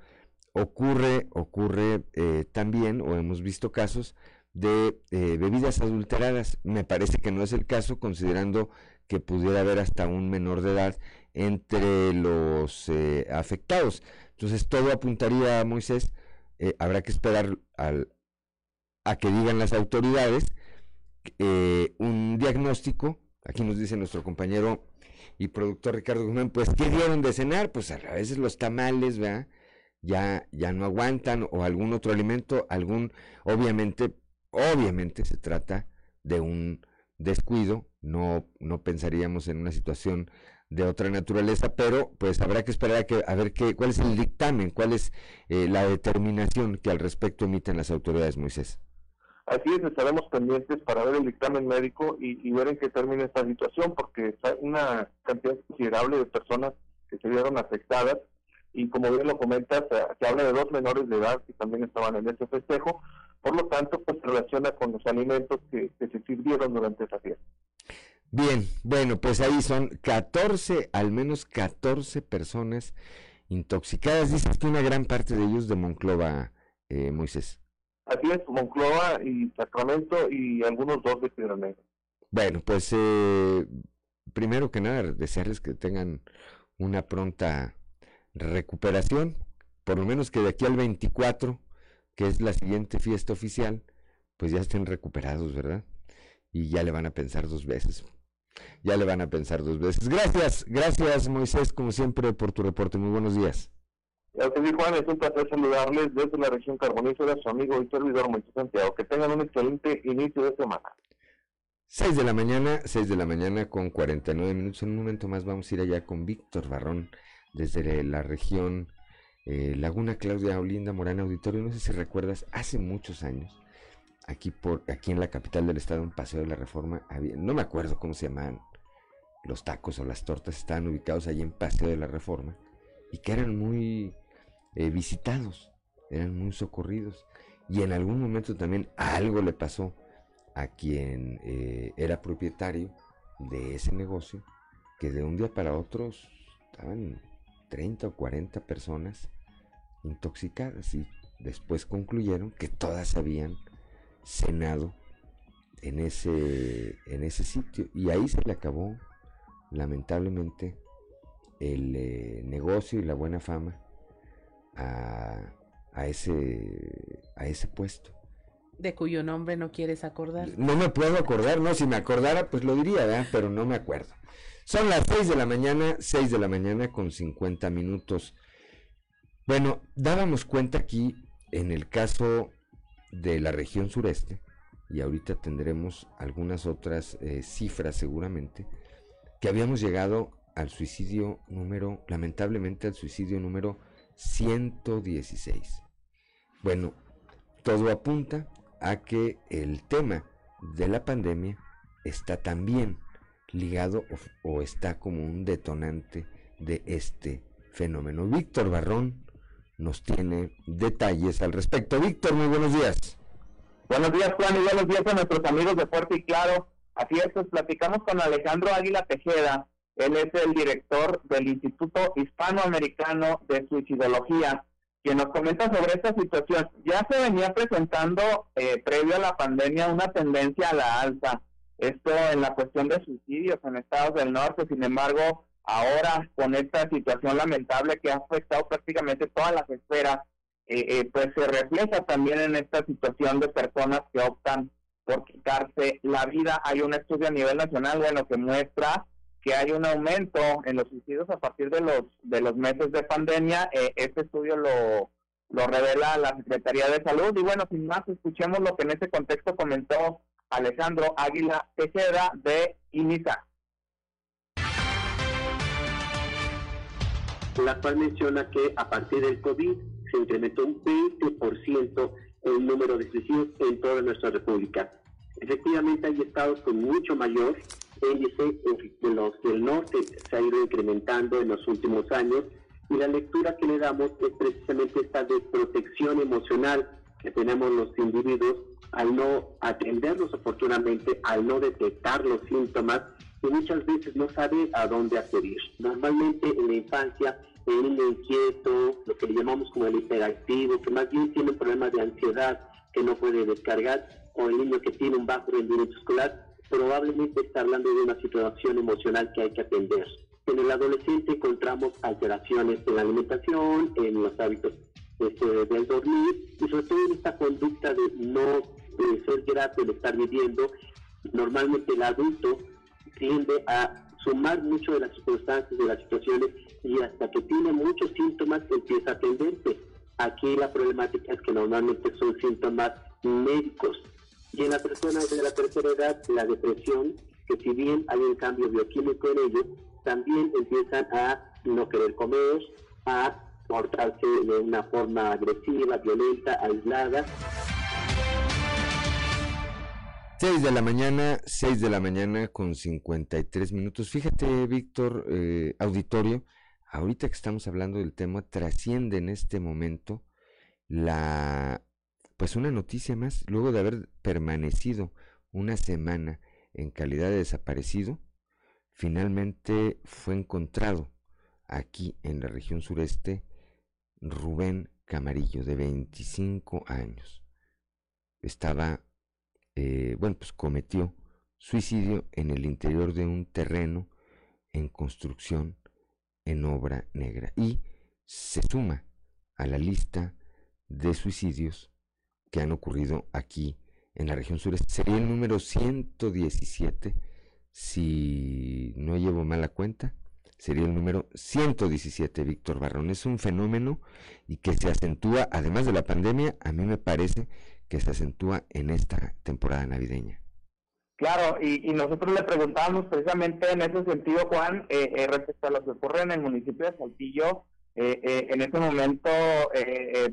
Ocurre, ocurre eh, también, o hemos visto casos, de eh, bebidas adulteradas. Me parece que no es el caso, considerando que pudiera haber hasta un menor de edad entre los eh, afectados. Entonces, todo apuntaría a Moisés. habrá que esperar al, a que digan las autoridades un diagnóstico. Aquí nos dice nuestro compañero y productor Ricardo Guzmán, pues, ¿qué dieron de cenar? Pues a veces los tamales, ¿verdad? ya, ya no aguantan o algún otro alimento, algún, obviamente, obviamente se trata de un descuido, no, no pensaríamos en una situación de otra naturaleza, pero pues habrá que esperar a, que, a ver qué, cuál es el dictamen, cuál es eh, la determinación que al respecto emiten las autoridades, Moisés. Así es, estaremos pendientes para ver el dictamen médico y, ver en qué termina esta situación, porque hay una cantidad considerable de personas que se vieron afectadas y como bien lo comentas, se habla de dos menores de edad que también estaban en este festejo, por lo tanto, pues relaciona con los alimentos que, se sirvieron durante esa fiesta. Bien, bueno, pues ahí son 14, al menos 14 personas intoxicadas. Dices que una gran parte de ellos de Monclova, eh, Moisés. Así es, Moncloa y Sacramento y algunos dos de Piedra. Bueno, pues eh, primero que nada, desearles que tengan una pronta recuperación, por lo menos que de aquí al 24, que es la siguiente fiesta oficial, pues ya estén recuperados, ¿verdad? Y ya le van a pensar dos veces. Ya le van a pensar dos veces. Gracias, gracias Moisés, como siempre, por tu reporte. Muy buenos días. Gracias, Juan. Es un placer saludarles desde la región carbonífera, su amigo y servidor Moisés Santiago. Que tengan un excelente inicio de semana. 6 de la mañana, 6 de la mañana con 49 minutos. En un momento más vamos a ir allá con Víctor Barrón desde la región eh, Laguna Claudia Olinda Morán Auditorio. No sé si recuerdas, hace muchos años, aquí, por, aquí en la capital del estado, en Paseo de la Reforma, no me acuerdo cómo se llamaban los tacos o las tortas, estaban ubicados allí en Paseo de la Reforma y que eran muy eh, visitados, eran muy socorridos. Y en algún momento también algo le pasó a quien eh, era propietario de ese negocio, que de un día para otro estaban 30 o 40 personas intoxicadas y después concluyeron que todas habían cenado en ese, en ese sitio y ahí se le acabó lamentablemente el eh, negocio y la buena fama a, a, ese, a ese puesto de cuyo nombre no quieres acordar. No me puedo acordar, no, si me acordara pues lo diría, ¿verdad? pero no me acuerdo. Son las 6 de la mañana, 6 de la mañana con 50 minutos. Bueno, dábamos cuenta aquí en el caso de la región sureste, y ahorita tendremos algunas otras eh, cifras seguramente, que habíamos llegado al suicidio número, lamentablemente al suicidio número 116. Bueno, todo apunta a que el tema de la pandemia está también ligado o, está como un detonante de este fenómeno. Víctor Barrón nos tiene detalles al respecto. Víctor, muy buenos días. Buenos días, Juan, y buenos días a nuestros amigos de Fuerte y Claro. Así es, pues platicamos con Alejandro Águila Tejeda. Él es el director del Instituto Hispanoamericano de Suicidología que nos comenta sobre esta situación. Ya se venía presentando eh, previo a la pandemia una tendencia a la alza. Esto en la cuestión de suicidios en estados del norte, sin embargo, ahora con esta situación lamentable que ha afectado prácticamente todas las esferas, eh, eh, pues se refleja también en esta situación de personas que optan por quitarse la vida. Hay un estudio a nivel nacional, bueno, que muestra que hay un aumento en los suicidios a partir de los de los meses de pandemia. Eh, este estudio lo, lo revela la Secretaría de Salud. Y bueno, sin más, escuchemos lo que en ese contexto comentó Alejandro Águila Tejeda de INISA. La cual menciona que a partir del COVID se incrementó un 20% el número de suicidios en toda nuestra república. Efectivamente hay estados con mucho mayor índice de los del norte se ha ido incrementando en los últimos años y la lectura que le damos es precisamente esta de protección emocional que tenemos los individuos al no atenderlos oportunamente, al no detectar los síntomas y muchas veces no sabe a dónde acudir. Normalmente en la infancia el niño inquieto, lo que le llamamos como el hiperactivo, que más bien tiene un problema de ansiedad que no puede descargar, o el niño que tiene un bajo rendimiento escolar, probablemente está hablando de una situación emocional que hay que atender. En el adolescente encontramos alteraciones en la alimentación, en los hábitos este, del dormir y sobre todo en esta conducta de no ser grato el estar viviendo. Normalmente el adulto tiende a sumar mucho de las circunstancias, de las situaciones y hasta que tiene muchos síntomas empieza a atenderse. Aquí la problemática es que normalmente son síntomas médicos y en las personas de la tercera edad, la depresión, que si bien hay un cambio bioquímico en ellos, también empiezan a no querer comer, a portarse de una forma agresiva, violenta, aislada. 6 de la mañana, 6 de la mañana con 53 minutos. Fíjate, Víctor, eh, auditorio, ahorita que estamos hablando del tema, trasciende en este momento la pues una noticia más, luego de haber permanecido una semana en calidad de desaparecido, finalmente fue encontrado aquí en la región sureste Rubén Camarillo, de 25 años. estaba, eh, bueno, pues cometió suicidio en el interior de un terreno en construcción en obra negra y se suma a la lista de suicidios que han ocurrido aquí en la región sureste. Sería el número 117, si no llevo mala cuenta, sería el número 117, Víctor Barrón. Es un fenómeno y que se acentúa, además de la pandemia, a mí me parece que se acentúa en esta temporada navideña. Claro, y, nosotros le preguntábamos precisamente en ese sentido, Juan, eh, eh, respecto a lo que ocurre en el municipio de Saltillo, eh, en este momento,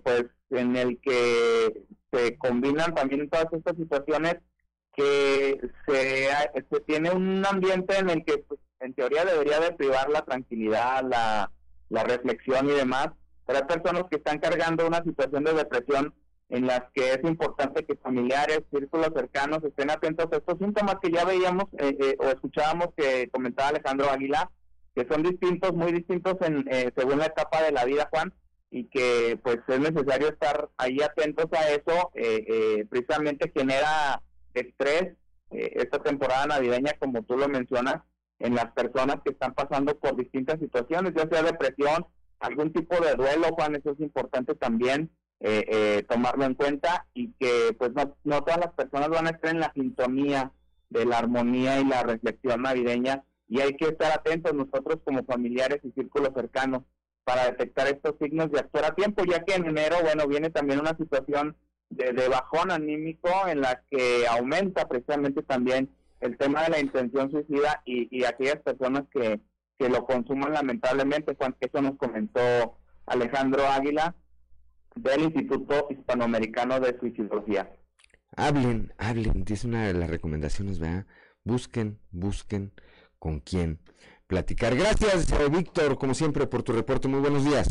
pues en el que se combinan también todas estas situaciones, que se, se tiene un ambiente en el que pues, en teoría debería de privar la tranquilidad, la, la reflexión y demás, pero hay personas que están cargando una situación de depresión en las que es importante que familiares, círculos cercanos estén atentos a estos síntomas que ya veíamos eh, eh, o escuchábamos que comentaba Alejandro Aguilar, que son distintos, muy distintos en, eh, según la etapa de la vida, Juan, y que pues es necesario estar ahí atentos a eso, precisamente genera estrés esta temporada navideña, como tú lo mencionas, en las personas que están pasando por distintas situaciones, ya sea depresión, algún tipo de duelo, Juan, eso es importante también, eh, eh, tomarlo en cuenta y que pues no, no todas las personas van a estar en la sintonía de la armonía y la reflexión navideña y hay que estar atentos nosotros como familiares y círculos cercanos para detectar estos signos y actuar a tiempo, ya que en enero, bueno, viene también una situación de, de bajón anímico en la que aumenta precisamente también el tema de la intención suicida y, y aquellas personas que, que lo consuman lamentablemente, Juan, eso nos comentó Alejandro Águila, del Instituto Hispanoamericano de Suicidología. Hablen, hablen, es una de las recomendaciones, ¿verdad? Busquen, busquen con quién platicar. Gracias, eh, Víctor, como siempre, por tu reporte. Muy buenos días.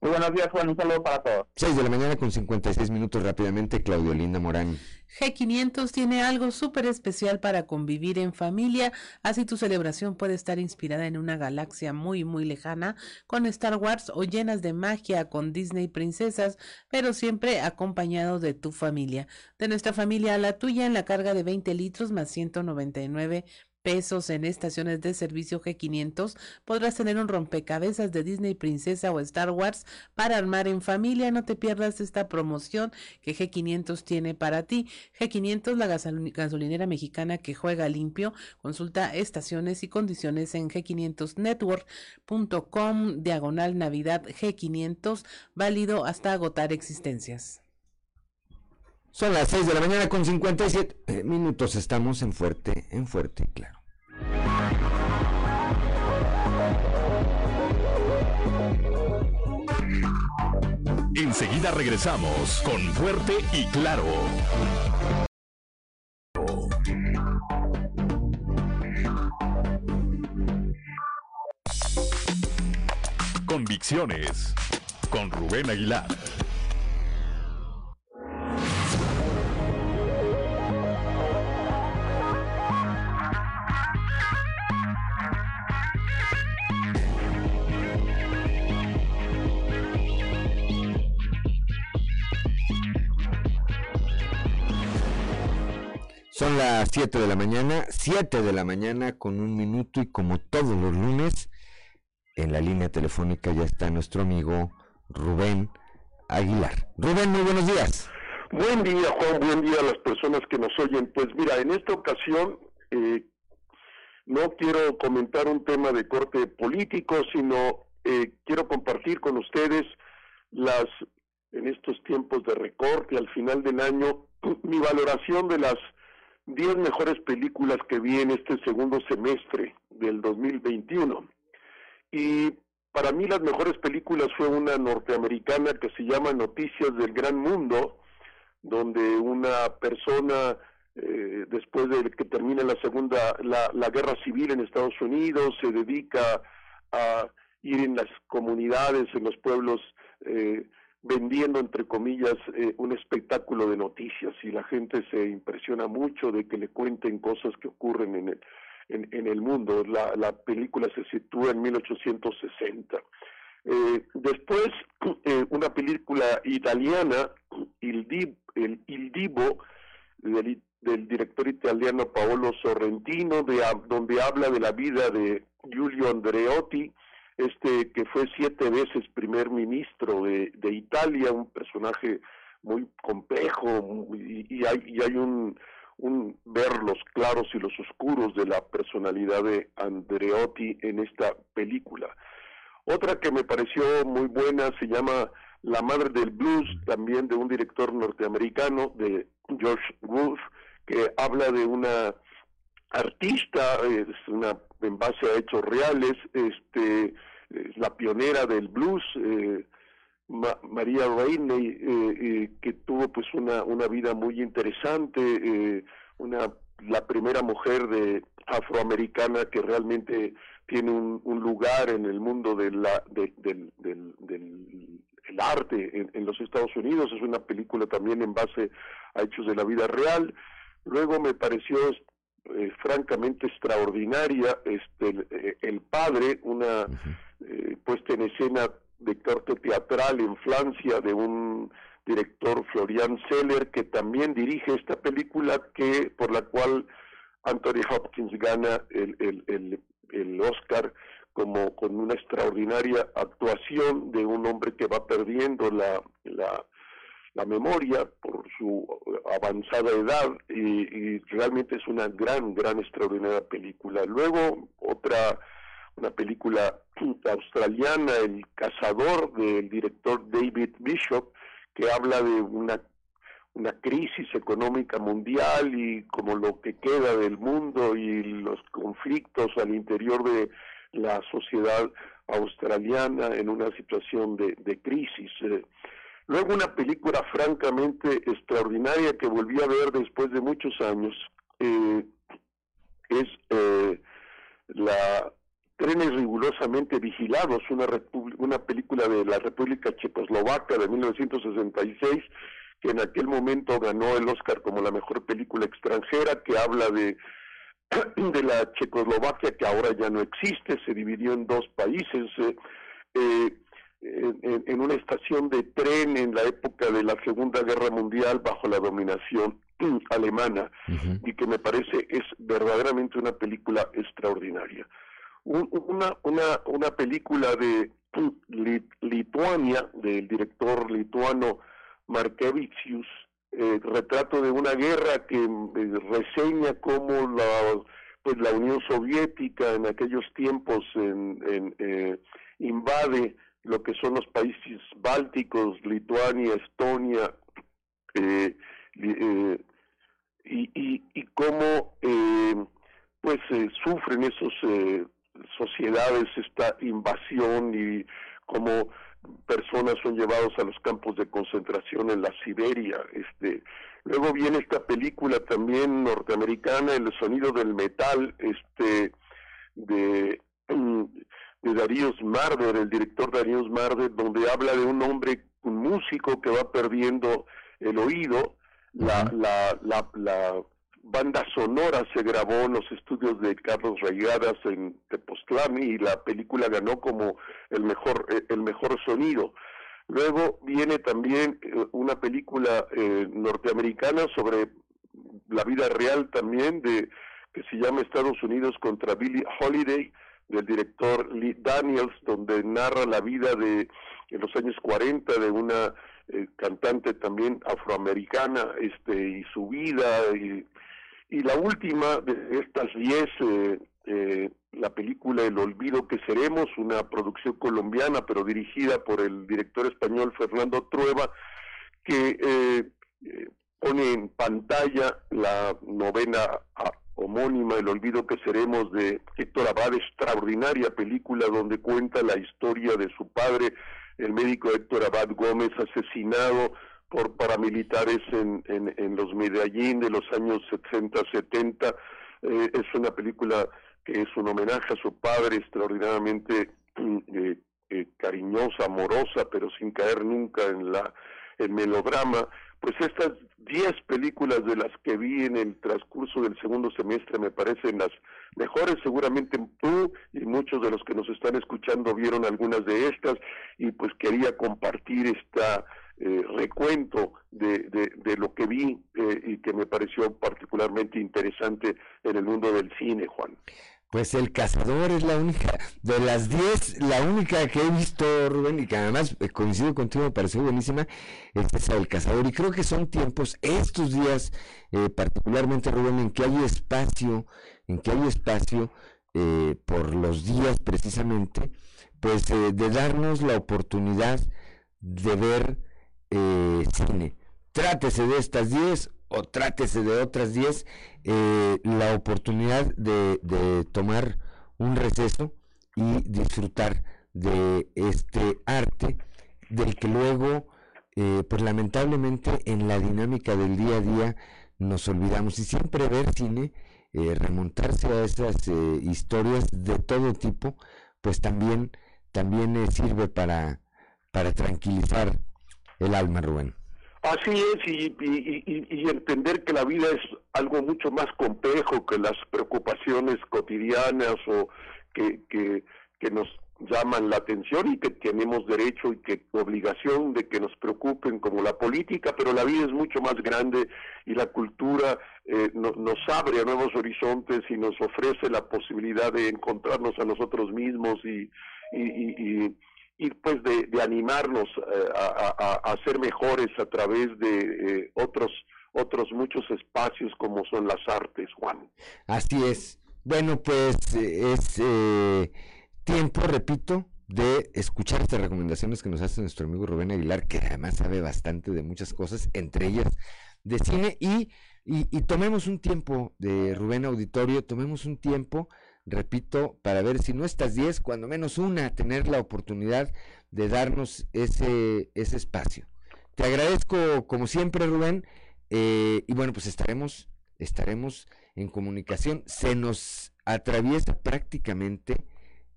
Muy buenos días, Juan. Un saludo para todos. 6 de la mañana con 56 minutos rápidamente, Claudio Linda Morán. G500 tiene algo súper especial para convivir en familia, así tu celebración puede estar inspirada en una galaxia muy, muy lejana con Star Wars o llenas de magia con Disney princesas, pero siempre acompañado de tu familia. De nuestra familia a la tuya en la carga de 20 litros más 199 pesos en estaciones de servicio G500 podrás tener un rompecabezas de Disney Princesa o Star Wars para armar en familia. No te pierdas esta promoción que G500 tiene para ti. G500, la gasolinera mexicana que juega limpio. Consulta estaciones y condiciones en g500network.com diagonal Navidad G500, válido hasta agotar existencias. Son las 6 de la mañana con 57 minutos. Estamos en fuerte, en fuerte, claro. Enseguida regresamos con Fuerte y Claro. Convicciones con Rubén Aguilar. Las 7 de la mañana, 7 de la mañana con un minuto y como todos los lunes, en la línea telefónica ya está nuestro amigo Rubén Aguilar. Rubén, muy buenos días. Buen día, Juan, buen día a las personas que nos oyen. Pues mira, en esta ocasión eh, no quiero comentar un tema de corte político, sino eh, quiero compartir con ustedes las, en estos tiempos de recorte al final del año, mi valoración de las 10 mejores películas que vi en este segundo semestre del 2021. Y para mí las mejores películas fue una norteamericana que se llama Noticias del Gran Mundo, donde una persona, eh, después de que termina la segunda, la, la guerra civil en Estados Unidos, se dedica a ir en las comunidades, en los pueblos eh, vendiendo, entre comillas, eh, un espectáculo de noticias y la gente se impresiona mucho de que le cuenten cosas que ocurren en el, en, el mundo. La, la película se sitúa en 1860. Eh, después, eh, una película italiana, Il, el Il Divo, del, director italiano Paolo Sorrentino, de, donde habla de la vida de Giulio Andreotti, este que fue siete veces primer ministro de, Italia, un personaje muy complejo y, hay, y hay un, un, ver los claros y los oscuros de la personalidad de Andreotti en esta película. Otra que me pareció muy buena se llama La Madre del Blues, también de un director norteamericano, de George Wolf, que habla de una artista, es una en base a hechos reales, este, es la pionera del blues, eh, María Rainey, eh, eh, que tuvo pues una, una vida muy interesante, eh, una la primera mujer de afroamericana que realmente tiene un, lugar en el mundo del, del, del el arte en, en, los Estados Unidos, es una película también en base a hechos de la vida real. Luego me pareció eh, francamente extraordinaria este el, el padre, una eh, puesta en escena de corte teatral en Francia de un director Florian Seller que también dirige esta película que por la cual Anthony Hopkins gana el, el, el, el Oscar como con una extraordinaria actuación de un hombre que va perdiendo la, la, la memoria por su avanzada edad y, y, realmente es una gran, gran, extraordinaria película. Luego otra una película australiana, El cazador, del director David Bishop, que habla de una, una crisis económica mundial y como lo que queda del mundo y los conflictos al interior de la sociedad australiana en una situación de, de crisis. Eh, luego una película francamente extraordinaria que volví a ver después de muchos años eh, es eh, la Trenes rigurosamente vigilados, una, una película de la República Checoslovaca de 1966, que en aquel momento ganó el Oscar como la mejor película extranjera, que habla de, de la Checoslovaquia que ahora ya no existe, se dividió en dos países. Eh, eh en, en, una estación de tren en la época de la Segunda Guerra Mundial bajo la dominación alemana y que me parece es verdaderamente una película extraordinaria. Una, una, una película de Lituania, del director lituano Markevicius, eh, retrato de una guerra que eh, reseña cómo la, pues la Unión Soviética en aquellos tiempos en, eh, invade lo que son los países bálticos, Lituania, Estonia, y, y, y cómo pues sufren esos sociedades esta invasión y cómo personas son llevados a los campos de concentración en la Siberia. Este, luego viene esta película también norteamericana, El sonido del metal, este, de, de Darius Marder, el director Darius Marder, donde habla de un hombre, un músico que va perdiendo el oído, la, la, la, la banda sonora se grabó en los estudios de Carlos Raigadas en Tepoztlán y la película ganó como el mejor eh, el mejor sonido. Luego viene también eh, una película eh, norteamericana sobre la vida real también de que se llama Estados Unidos contra Billie Holiday del director Lee Daniels donde narra la vida de en los años 40 de una cantante también afroamericana este y su vida y y la última de estas diez, eh, eh, la película El Olvido que Seremos, una producción colombiana, pero dirigida por el director español Fernando Trueba, que eh, pone en pantalla la novena ah, homónima El Olvido que Seremos de Héctor Abad, extraordinaria película donde cuenta la historia de su padre, el médico Héctor Abad Gómez, asesinado por paramilitares en, en, los Medellín de los años 60, 70. Eh, es una película que es un homenaje a su padre extraordinariamente eh, eh, cariñosa, amorosa, pero sin caer nunca en la en melodrama, pues estas 10 películas de las que vi en el transcurso del segundo semestre me parecen las mejores, seguramente tú y muchos de los que nos están escuchando vieron algunas de estas y pues quería compartir esta eh, recuento de, de, lo que vi eh, y que me pareció particularmente interesante en el mundo del cine, Juan. Pues El Cazador es la única, de las 10, la única que he visto, Rubén, y que además eh, coincido contigo, me pareció buenísima, es esa El Cazador. Y creo que son tiempos, estos días, eh, particularmente, Rubén, en que hay espacio, en que hay espacio, eh, por los días precisamente, pues de darnos la oportunidad de ver cine. Trátese de estas 10 o trátese de otras 10, eh, la oportunidad de, tomar un receso y disfrutar de este arte del que luego, eh, pues lamentablemente en la dinámica del día a día nos olvidamos y siempre ver cine, eh, remontarse a esas historias de todo tipo, pues también, también sirve para, para tranquilizar el alma, Rubén. Así es, y, y, entender que la vida es algo mucho más complejo que las preocupaciones cotidianas o que, que, que nos llaman la atención y que tenemos derecho y que obligación de que nos preocupen como la política, pero la vida es mucho más grande y la cultura eh, nos abre a nuevos horizontes y nos ofrece la posibilidad de encontrarnos a nosotros mismos y, y, y pues de, animarnos eh, a, ser mejores a través de eh, otros otros muchos espacios como son las artes, Juan. Así es. Bueno, pues eh, es tiempo, repito, de escuchar estas recomendaciones que nos hace nuestro amigo Rubén Aguilar, que además sabe bastante de muchas cosas, entre ellas de cine, y, y, y tomemos un tiempo de Rubén Auditorio, tomemos un tiempo repito, para ver si no estas 10, cuando menos una, tener la oportunidad de darnos ese, ese espacio. Te agradezco como siempre, Rubén, eh, y bueno, pues estaremos, estaremos en comunicación. Se nos atraviesa prácticamente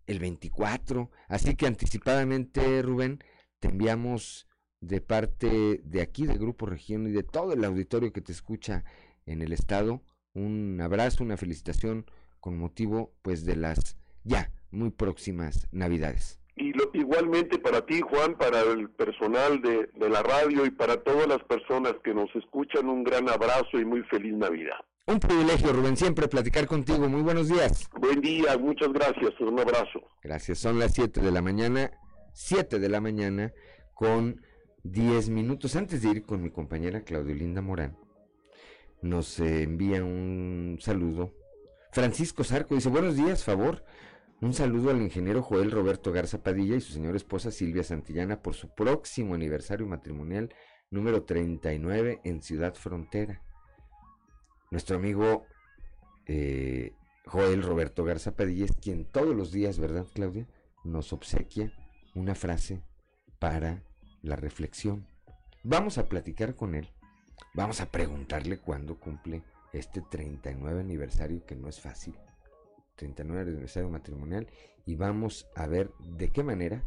el 24, así que anticipadamente, Rubén, te enviamos de parte de aquí, del Grupo Región y de todo el auditorio que te escucha en el estado, un abrazo, una felicitación con motivo pues de las ya muy próximas Navidades. Y lo, igualmente para ti, Juan, para el personal de, de la radio y para todas las personas que nos escuchan, un gran abrazo y muy feliz Navidad. Un privilegio, Rubén, siempre platicar contigo. Muy buenos días. Buen día, muchas gracias. Un abrazo. Gracias. Son las 7 de la mañana, 7 de la mañana con 10 minutos. Antes de ir con mi compañera Claudio Linda Morán, nos envía un saludo Francisco Zarco dice, buenos días, favor. Un saludo al ingeniero Joel Roberto Garza Padilla y su señora esposa Silvia Santillana por su próximo aniversario matrimonial número 39 en Ciudad Frontera. Nuestro amigo eh, Joel Roberto Garza Padilla es quien todos los días, ¿verdad, Claudia? Nos obsequia una frase para la reflexión. Vamos a platicar con él. Vamos a preguntarle cuándo cumple este 39 aniversario que no es fácil, 39 aniversario matrimonial, y vamos a ver de qué manera,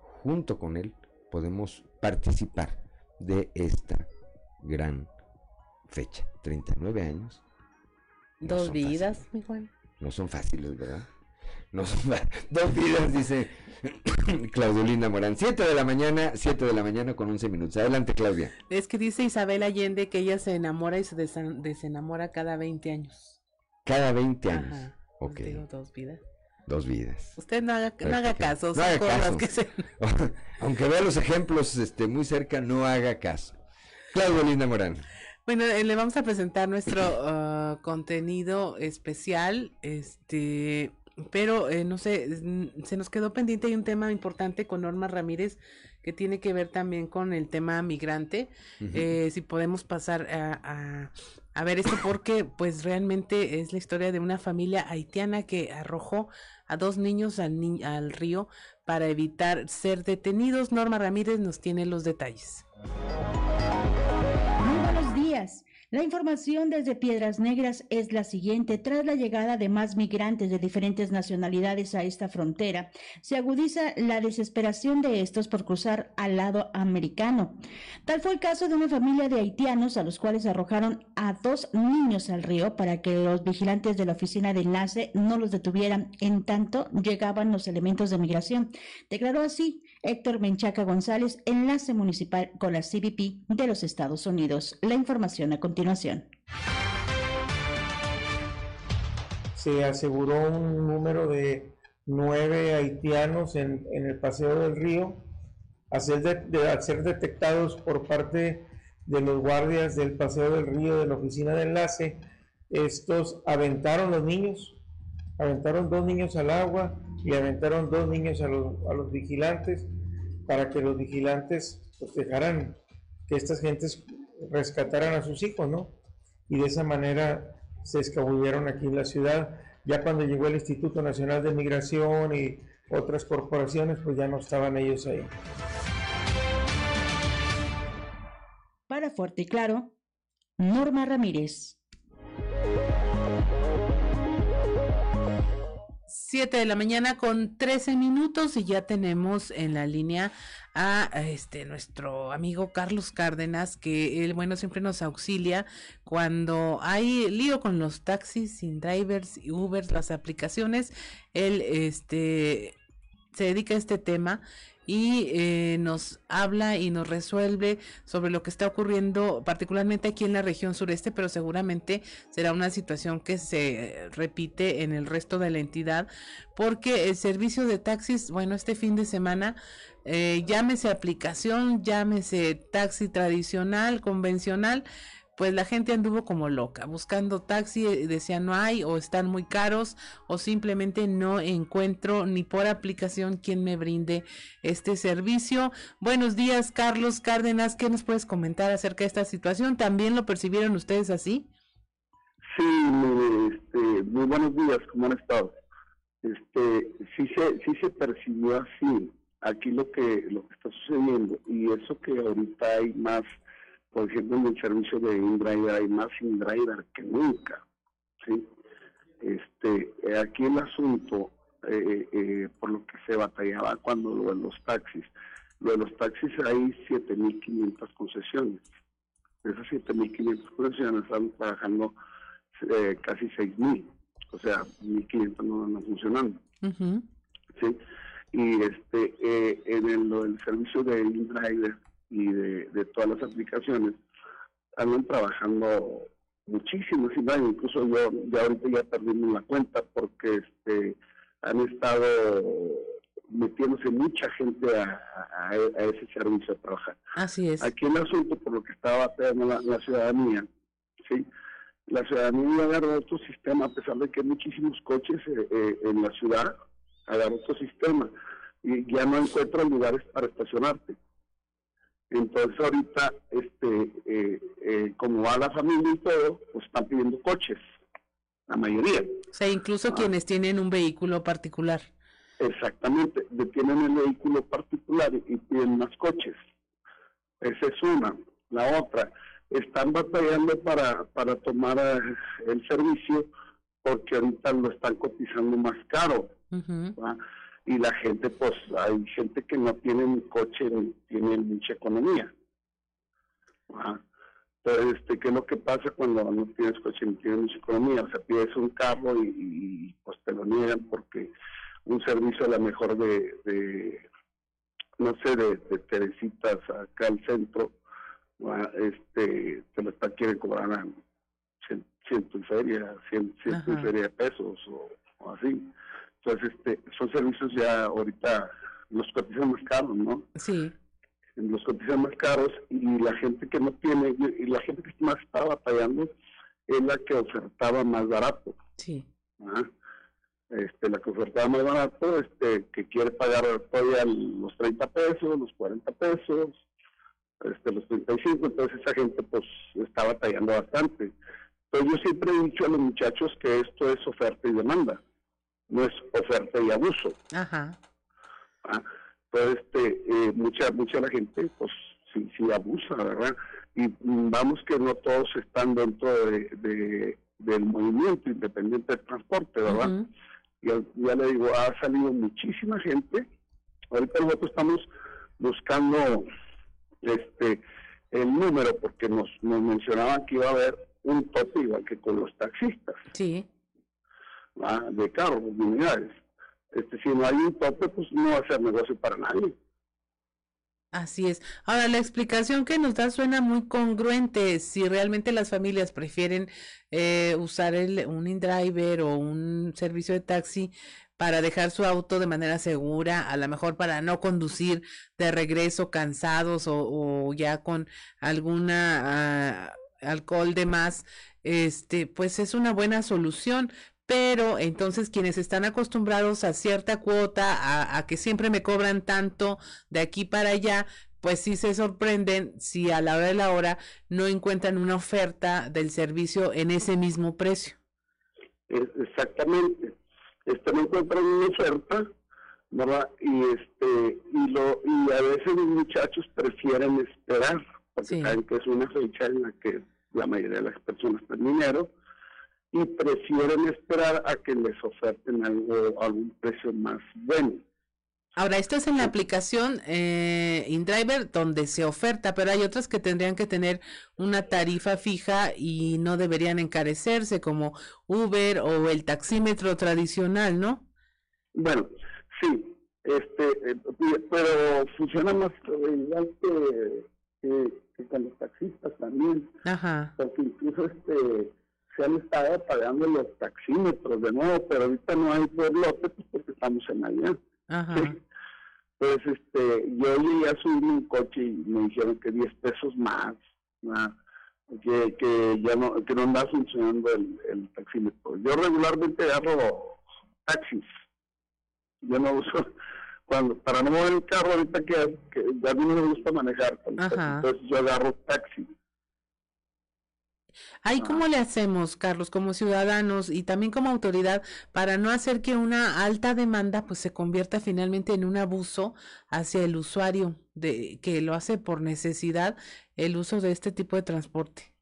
junto con él, podemos participar de esta gran fecha. 39 años. Dos vidas, mi Juan. No son fáciles, ¿verdad? Dos vidas, dice Claudio Linda Morán. 7 de la mañana, 7 de la mañana con 11 minutos. Adelante, Claudia. Es que dice Isabel Allende que ella se enamora y se desenamora cada 20 años. Cada 20 años. Ajá. Ok. dos vidas. Dos vidas. Usted no haga, no haga caso. No haga caso. Aunque vea los ejemplos este, muy cerca, no haga caso. Claudio Linda Morán. Bueno, eh, le vamos a presentar nuestro uh, contenido especial. Este, pero eh, no sé, se nos quedó pendiente hay un tema importante con Norma Ramírez que tiene que ver también con el tema migrante. eh, si podemos pasar a, a, ver esto porque pues realmente es la historia de una familia haitiana que arrojó a dos niños al, al río para evitar ser detenidos. Norma Ramírez nos tiene los detalles. La información desde Piedras Negras es la siguiente. Tras la llegada de más migrantes de diferentes nacionalidades a esta frontera, se agudiza la desesperación de estos por cruzar al lado americano. Tal fue el caso de una familia de haitianos a los cuales arrojaron a dos niños al río para que los vigilantes de la oficina de enlace no los detuvieran en tanto llegaban los elementos de migración. Declaró así Héctor Menchaca González, enlace municipal con la CBP de los Estados Unidos. La información a continuación. Se aseguró un número de nueve haitianos en, el paseo del río, a ser, ser detectados por parte de los guardias del paseo del río de la oficina de enlace. Estos aventaron los niños, aventaron dos niños al agua y aventaron dos niños a los, a los vigilantes para que los vigilantes pues, dejaran que estas gentes rescataran a sus hijos, ¿no? Y de esa manera se escabulleron aquí en la ciudad. Ya cuando llegó el Instituto Nacional de Migración y otras corporaciones, pues ya no estaban ellos ahí. Para Fuerte y Claro, Norma Ramírez. 7 de la mañana con 13 minutos y ya tenemos en la línea a este nuestro amigo Carlos Cárdenas que él bueno siempre nos auxilia cuando hay lío con los taxis sin drivers y las aplicaciones. Él este se dedica a este tema y eh, nos habla y nos resuelve sobre lo que está ocurriendo particularmente aquí en la región sureste, pero seguramente será una situación que se repite en el resto de la entidad, porque el servicio de taxis, bueno, este fin de semana, eh, llámese aplicación, llámese taxi tradicional, convencional, pues la gente anduvo como loca, buscando taxi, eh, decía no hay, o están muy caros, o simplemente no encuentro ni por aplicación quien me brinde este servicio. Buenos días, Carlos Cárdenas, ¿qué nos puedes comentar acerca de esta situación? ¿También lo percibieron ustedes así? Sí, este, muy buenos días, ¿cómo han estado? Este, sí se, sí se percibió así, aquí lo que, lo que está sucediendo, y eso que ahorita hay más por ejemplo, en el servicio de InDriver hay más InDriver que nunca. ¿sí? Este, eh, aquí el asunto, eh, eh, por lo que se batallaba cuando lo de los taxis, lo de los taxis hay 7.500 concesiones. De esas 7.500 concesiones están trabajando casi 6.000. O sea, 1.500 no van funcionando. ¿sí? Y este, en el, lo del servicio de InDriver, y de, todas las aplicaciones andan trabajando muchísimo, incluso yo ya ahorita ya perdimos la cuenta porque este han estado metiéndose mucha gente a, ese servicio a trabajar. Así es. Aquí el asunto, por lo que estaba pegando la, ciudadanía, ¿sí? La ciudadanía agarró otro sistema, a pesar de que hay muchísimos coches eh, eh, en la ciudad, agarró otro sistema y ya no encuentran lugares para estacionarte. Entonces ahorita, este, eh, eh, como va la familia y todo, pues están pidiendo coches, la mayoría. O sea, incluso ah. quienes tienen un vehículo particular. Exactamente, tienen el vehículo particular y piden más coches. Esa es una. La otra, están batallando para, para tomar eh, el servicio porque ahorita lo están cotizando más caro y la gente, pues hay gente que no tiene coche ni tiene mucha economía. Entonces, este, ¿qué es lo que pasa cuando no tienes coche ni tienes mucha economía? O sea, pides un carro y, pues te lo niegan porque un servicio a lo mejor de, no sé, de, de Teresitas acá al centro, este te lo está quieren cobrar a ciento y feria, ciento, y feria de pesos o así. Entonces, este, son servicios ya ahorita los cotizan más caros, ¿no? Sí. Los cotizan más caros y la gente que no tiene, y la gente que más está batallando es la que ofertaba más barato. Sí. Este, la que ofertaba más barato, este, que quiere pagar todavía los 30 pesos, los 40 pesos, este, los 35, entonces esa gente pues está batallando bastante. Entonces yo siempre he dicho a los muchachos que esto es oferta y demanda no es oferta y abuso. Ajá. Ah, pues este, eh, mucha, mucha la gente, pues sí, sí abusa, ¿verdad? y vamos que no todos están dentro de, del movimiento independiente del transporte, ¿verdad? ya, ya le digo, ha salido muchísima gente. Ahorita nosotros estamos buscando este el número porque nos, nos mencionaban que iba a haber un tope igual que con los taxistas. Sí. De carros, de unidades. Este, si no hay un tope, pues no va a ser negocio para nadie. Así es. Ahora, la explicación que nos da suena muy congruente. Si realmente las familias prefieren eh, usar el, un InDriver o un servicio de taxi para dejar su auto de manera segura, a lo mejor para no conducir de regreso cansados o, ya con alguna ah, alcohol de más, este, pues es una buena solución pero entonces quienes están acostumbrados a cierta cuota, a, que siempre me cobran tanto de aquí para allá, pues sí se sorprenden si a la hora de la hora no encuentran una oferta del servicio en ese mismo precio. Exactamente. Este, no encuentran una oferta, ¿verdad? Y, este, y, lo, y a veces los muchachos prefieren esperar, porque saben que es una fecha en la que la mayoría de las personas están dinero y prefieren esperar a que les oferten algo algún precio más bueno. Ahora, esto es en la aplicación eh, InDriver donde se oferta, pero hay otras que tendrían que tener una tarifa fija y no deberían encarecerse, como Uber o el taxímetro tradicional, ¿no? Bueno, sí, este, eh, pero funciona más igual que, que, con los taxistas también. Ajá. Porque incluso este se han estado pagando los taxímetros de nuevo, pero ahorita no hay pueblote pues porque estamos en allá. Pues este, yo llegué a subir un coche y me dijeron que 10 pesos más, que, que ya no, que no anda funcionando el, el taxímetro. Yo regularmente agarro taxis. Yo no uso, cuando, para no mover el carro ahorita que, que a mí no me gusta manejar, entonces yo agarro taxi Ahí, ¿cómo le hacemos, Carlos, como ciudadanos y también como autoridad, para no hacer que una alta demanda pues se convierta finalmente en un abuso hacia el usuario de que lo hace por necesidad el uso de este tipo de transporte?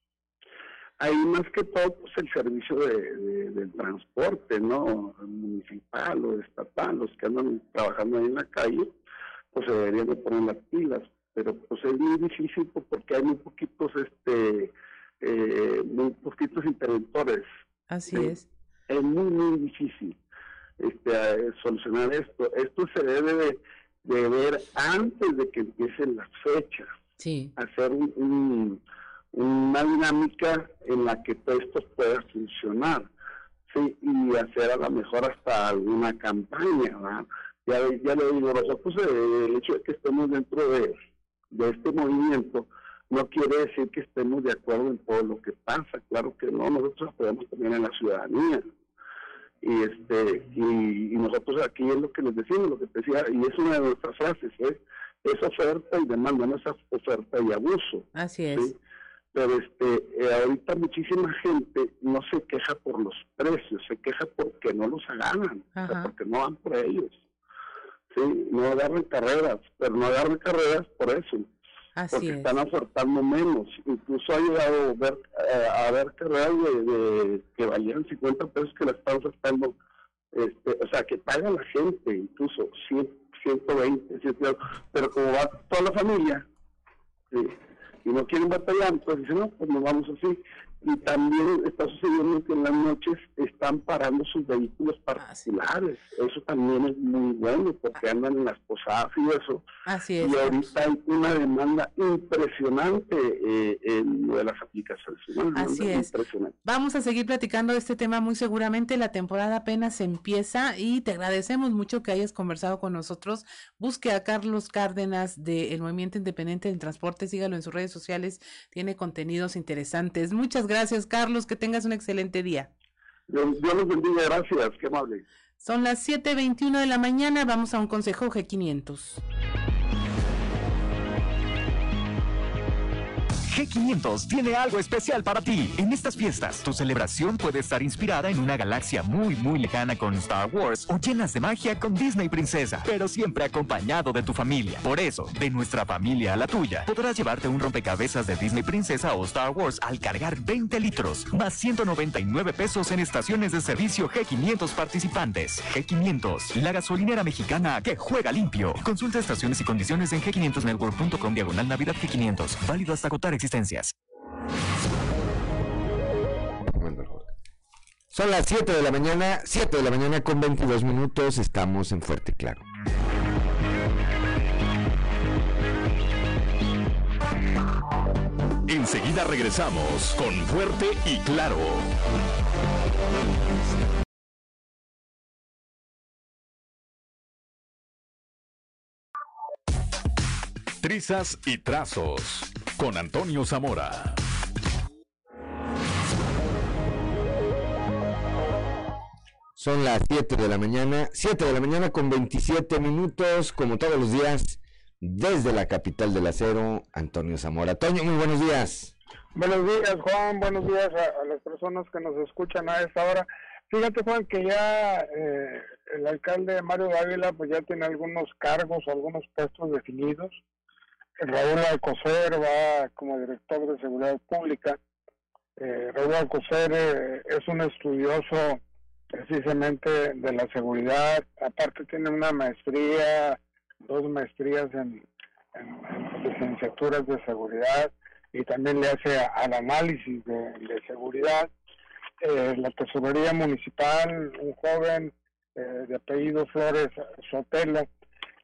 Ahí más que todo pues el servicio de, del transporte, ¿no? Municipal o estatal, los que andan trabajando ahí en la calle, pues se deberían de poner las pilas, pero pues es muy difícil pues, porque hay muy poquitos este eh, muy poquitos interventores. Así es. Es muy, muy difícil este, solucionar esto. Esto se debe de, ver antes de que empiecen las fechas. Sí. Hacer un, una dinámica en la que todo esto pueda funcionar. Sí, y hacer a lo mejor hasta alguna campaña. Ya, ya le digo, nosotros eh, el hecho de que estemos dentro de, de este movimiento, no quiere decir que estemos de acuerdo en todo lo que pasa, claro que no, nosotros apoyamos también a la ciudadanía. Y este y, nosotros aquí es lo que les decimos, lo que decía, y es una de nuestras frases, ¿eh? es oferta y demanda, no es oferta y abuso. Así es. Pero este, eh, ahorita muchísima gente no se queja por los precios, se queja porque no los agarran, porque no van por ellos. Sí, no agarran carreras, pero no agarran carreras por eso porque están ofertando menos. Incluso ha llegado a ver, eh, a ver carreras de, que valían 50 pesos que la están ofertando, este, o sea, que paga la gente, incluso 100, 120, 100, pero como va toda la familia y no quieren batallar, pues dicen, no, pues nos vamos así y también está sucediendo que en las noches están parando sus vehículos particulares. Eso también es muy bueno porque andan en las posadas y eso. Así es. Y ahorita hay una demanda impresionante eh, en lo de las aplicaciones. Así es. Vamos a seguir platicando de este tema muy seguramente. La temporada apenas empieza y te agradecemos mucho que hayas conversado con nosotros. Busque a Carlos Cárdenas del Movimiento Independiente del Transporte. Sígalo en sus redes sociales. Tiene contenidos interesantes. Muchas gracias, Carlos. Que tengas un excelente día. Dios, los bendiga. Gracias. Qué amable. Son las 7:21 de la mañana. Vamos a un consejo G500. G500 tiene algo especial para ti. En estas fiestas, tu celebración puede estar inspirada en una galaxia muy, muy lejana con Star Wars o llenas de magia con Disney Princesa, pero siempre acompañado de tu familia. Por eso, de nuestra familia a la tuya, podrás llevarte un rompecabezas de Disney Princesa o Star Wars al cargar 20 litros, más 199 pesos en estaciones de servicio G500 participantes. G500, la gasolinera mexicana que juega limpio. Consulta estaciones y condiciones en g500network.com diagonal Navidad G500. Válido hasta agotar existencias. Son las 7 de la mañana, 7 de la mañana con 22 minutos, estamos en Fuerte Claro. Enseguida regresamos con Fuerte y Claro. Trizas y Trazos con Antonio Zamora. Son las 7 de la mañana, 7 de la mañana con 27 minutos, como todos los días, desde la capital del acero, Antonio Zamora. Antonio, muy buenos días. Buenos días, Juan. Buenos días a, las personas que nos escuchan a esta hora. Fíjate, Juan, que ya eh, el alcalde Mario Dávila pues ya tiene algunos cargos, algunos puestos definidos. Raúl Alcocer va como director de seguridad pública. Eh, Raúl Alcocer eh, es un estudioso precisamente de la seguridad. Aparte tiene una maestría, dos maestrías en, licenciaturas de seguridad y también le hace al análisis de, seguridad. Eh, la tesorería municipal, un joven de apellido Flores Sotelo,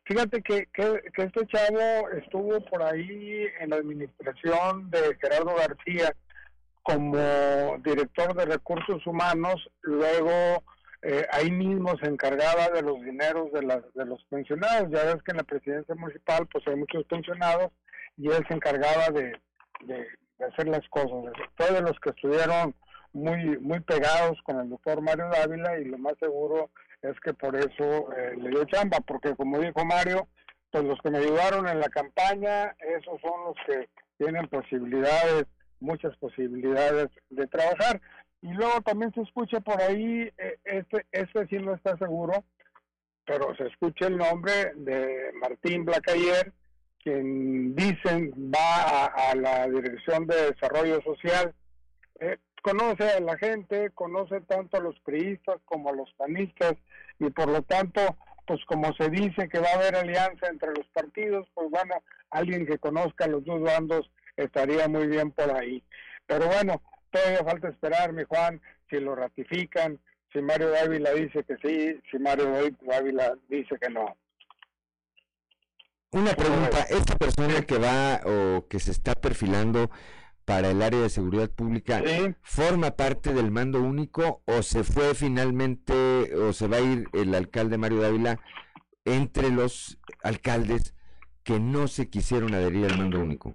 Fíjate que, que, este chavo estuvo por ahí en la administración de Gerardo García como director de recursos humanos, luego eh, ahí mismo se encargaba de los dineros de, las, de los pensionados. Ya ves que en la presidencia municipal pues hay muchos pensionados y él se encargaba de, de, hacer las cosas. Todos los que estuvieron muy, muy pegados con el doctor Mario Dávila y lo más seguro es que por eso eh, le dio chamba, porque como dijo Mario, pues los que me ayudaron en la campaña, esos son los que tienen posibilidades, muchas posibilidades de trabajar. Y luego también se escucha por ahí, eh, este, este sí no está seguro, pero se escucha el nombre de Martín Blacayer, quien dicen va a, la Dirección de Desarrollo Social. Eh, conoce a la gente, conoce tanto a los priistas como a los panistas y por lo tanto, pues como se dice que va a haber alianza entre los partidos, pues bueno, alguien que conozca los dos bandos estaría muy bien por ahí. Pero bueno, todavía falta esperar, mi Juan, si lo ratifican, si Mario Dávila dice que sí, si Mario Dávila dice que no. Una pregunta, esta persona que va o que se está perfilando para el área de seguridad pública forma parte del mando único o se fue finalmente o se va a ir el alcalde Mario Dávila entre los alcaldes que no se quisieron adherir al mando único?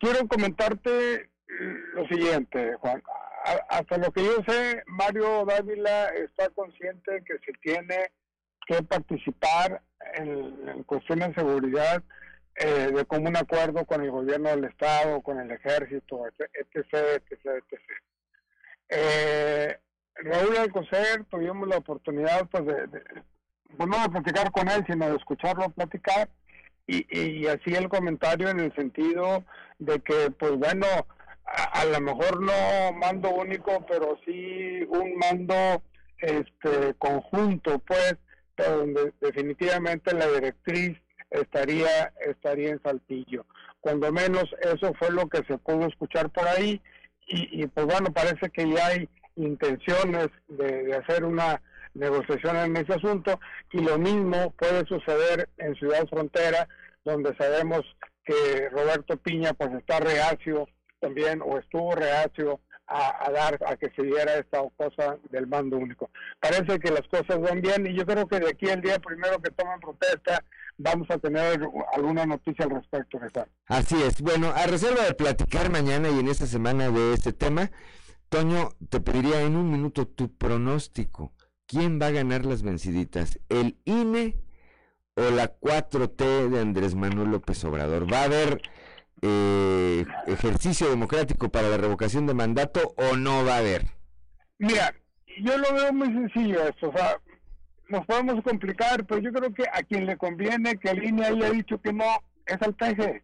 Quiero comentarte lo siguiente, Juan. Hasta lo que yo sé, Mario Dávila está consciente que se tiene que participar en, en cuestiones de seguridad eh, de común acuerdo con el gobierno del Estado, con el ejército, etc. etc, etc. Eh, Raúl Alcocer tuvimos la oportunidad pues de, no de platicar con él, sino de escucharlo platicar y, y así el comentario en el sentido de que pues bueno, a, lo mejor no mando único, pero sí un mando este conjunto pues, donde definitivamente la directriz estaría, estaría en Saltillo. Cuando menos eso fue lo que se pudo escuchar por ahí y, pues bueno, parece que ya hay intenciones de, hacer una negociación en ese asunto y lo mismo puede suceder en Ciudad Frontera, donde sabemos que Roberto Piña pues está reacio también o estuvo reacio a, dar a que se diera esta cosa del mando único. Parece que las cosas van bien y yo creo que de aquí el día primero que toman protesta vamos a tener alguna noticia al respecto, Así es. Bueno, a reserva de platicar mañana y en esta semana de este tema, Toño, te pediría en un minuto tu pronóstico. ¿Quién va a ganar las venciditas? ¿El INE o la 4T de Andrés Manuel López Obrador? ¿Va a haber eh, ejercicio democrático para la revocación de mandato o no va a haber? Mira, yo lo veo muy sencillo esto, o sea, nos podemos complicar, pero yo creo que a quien le conviene que el INE haya dicho que no es al PG,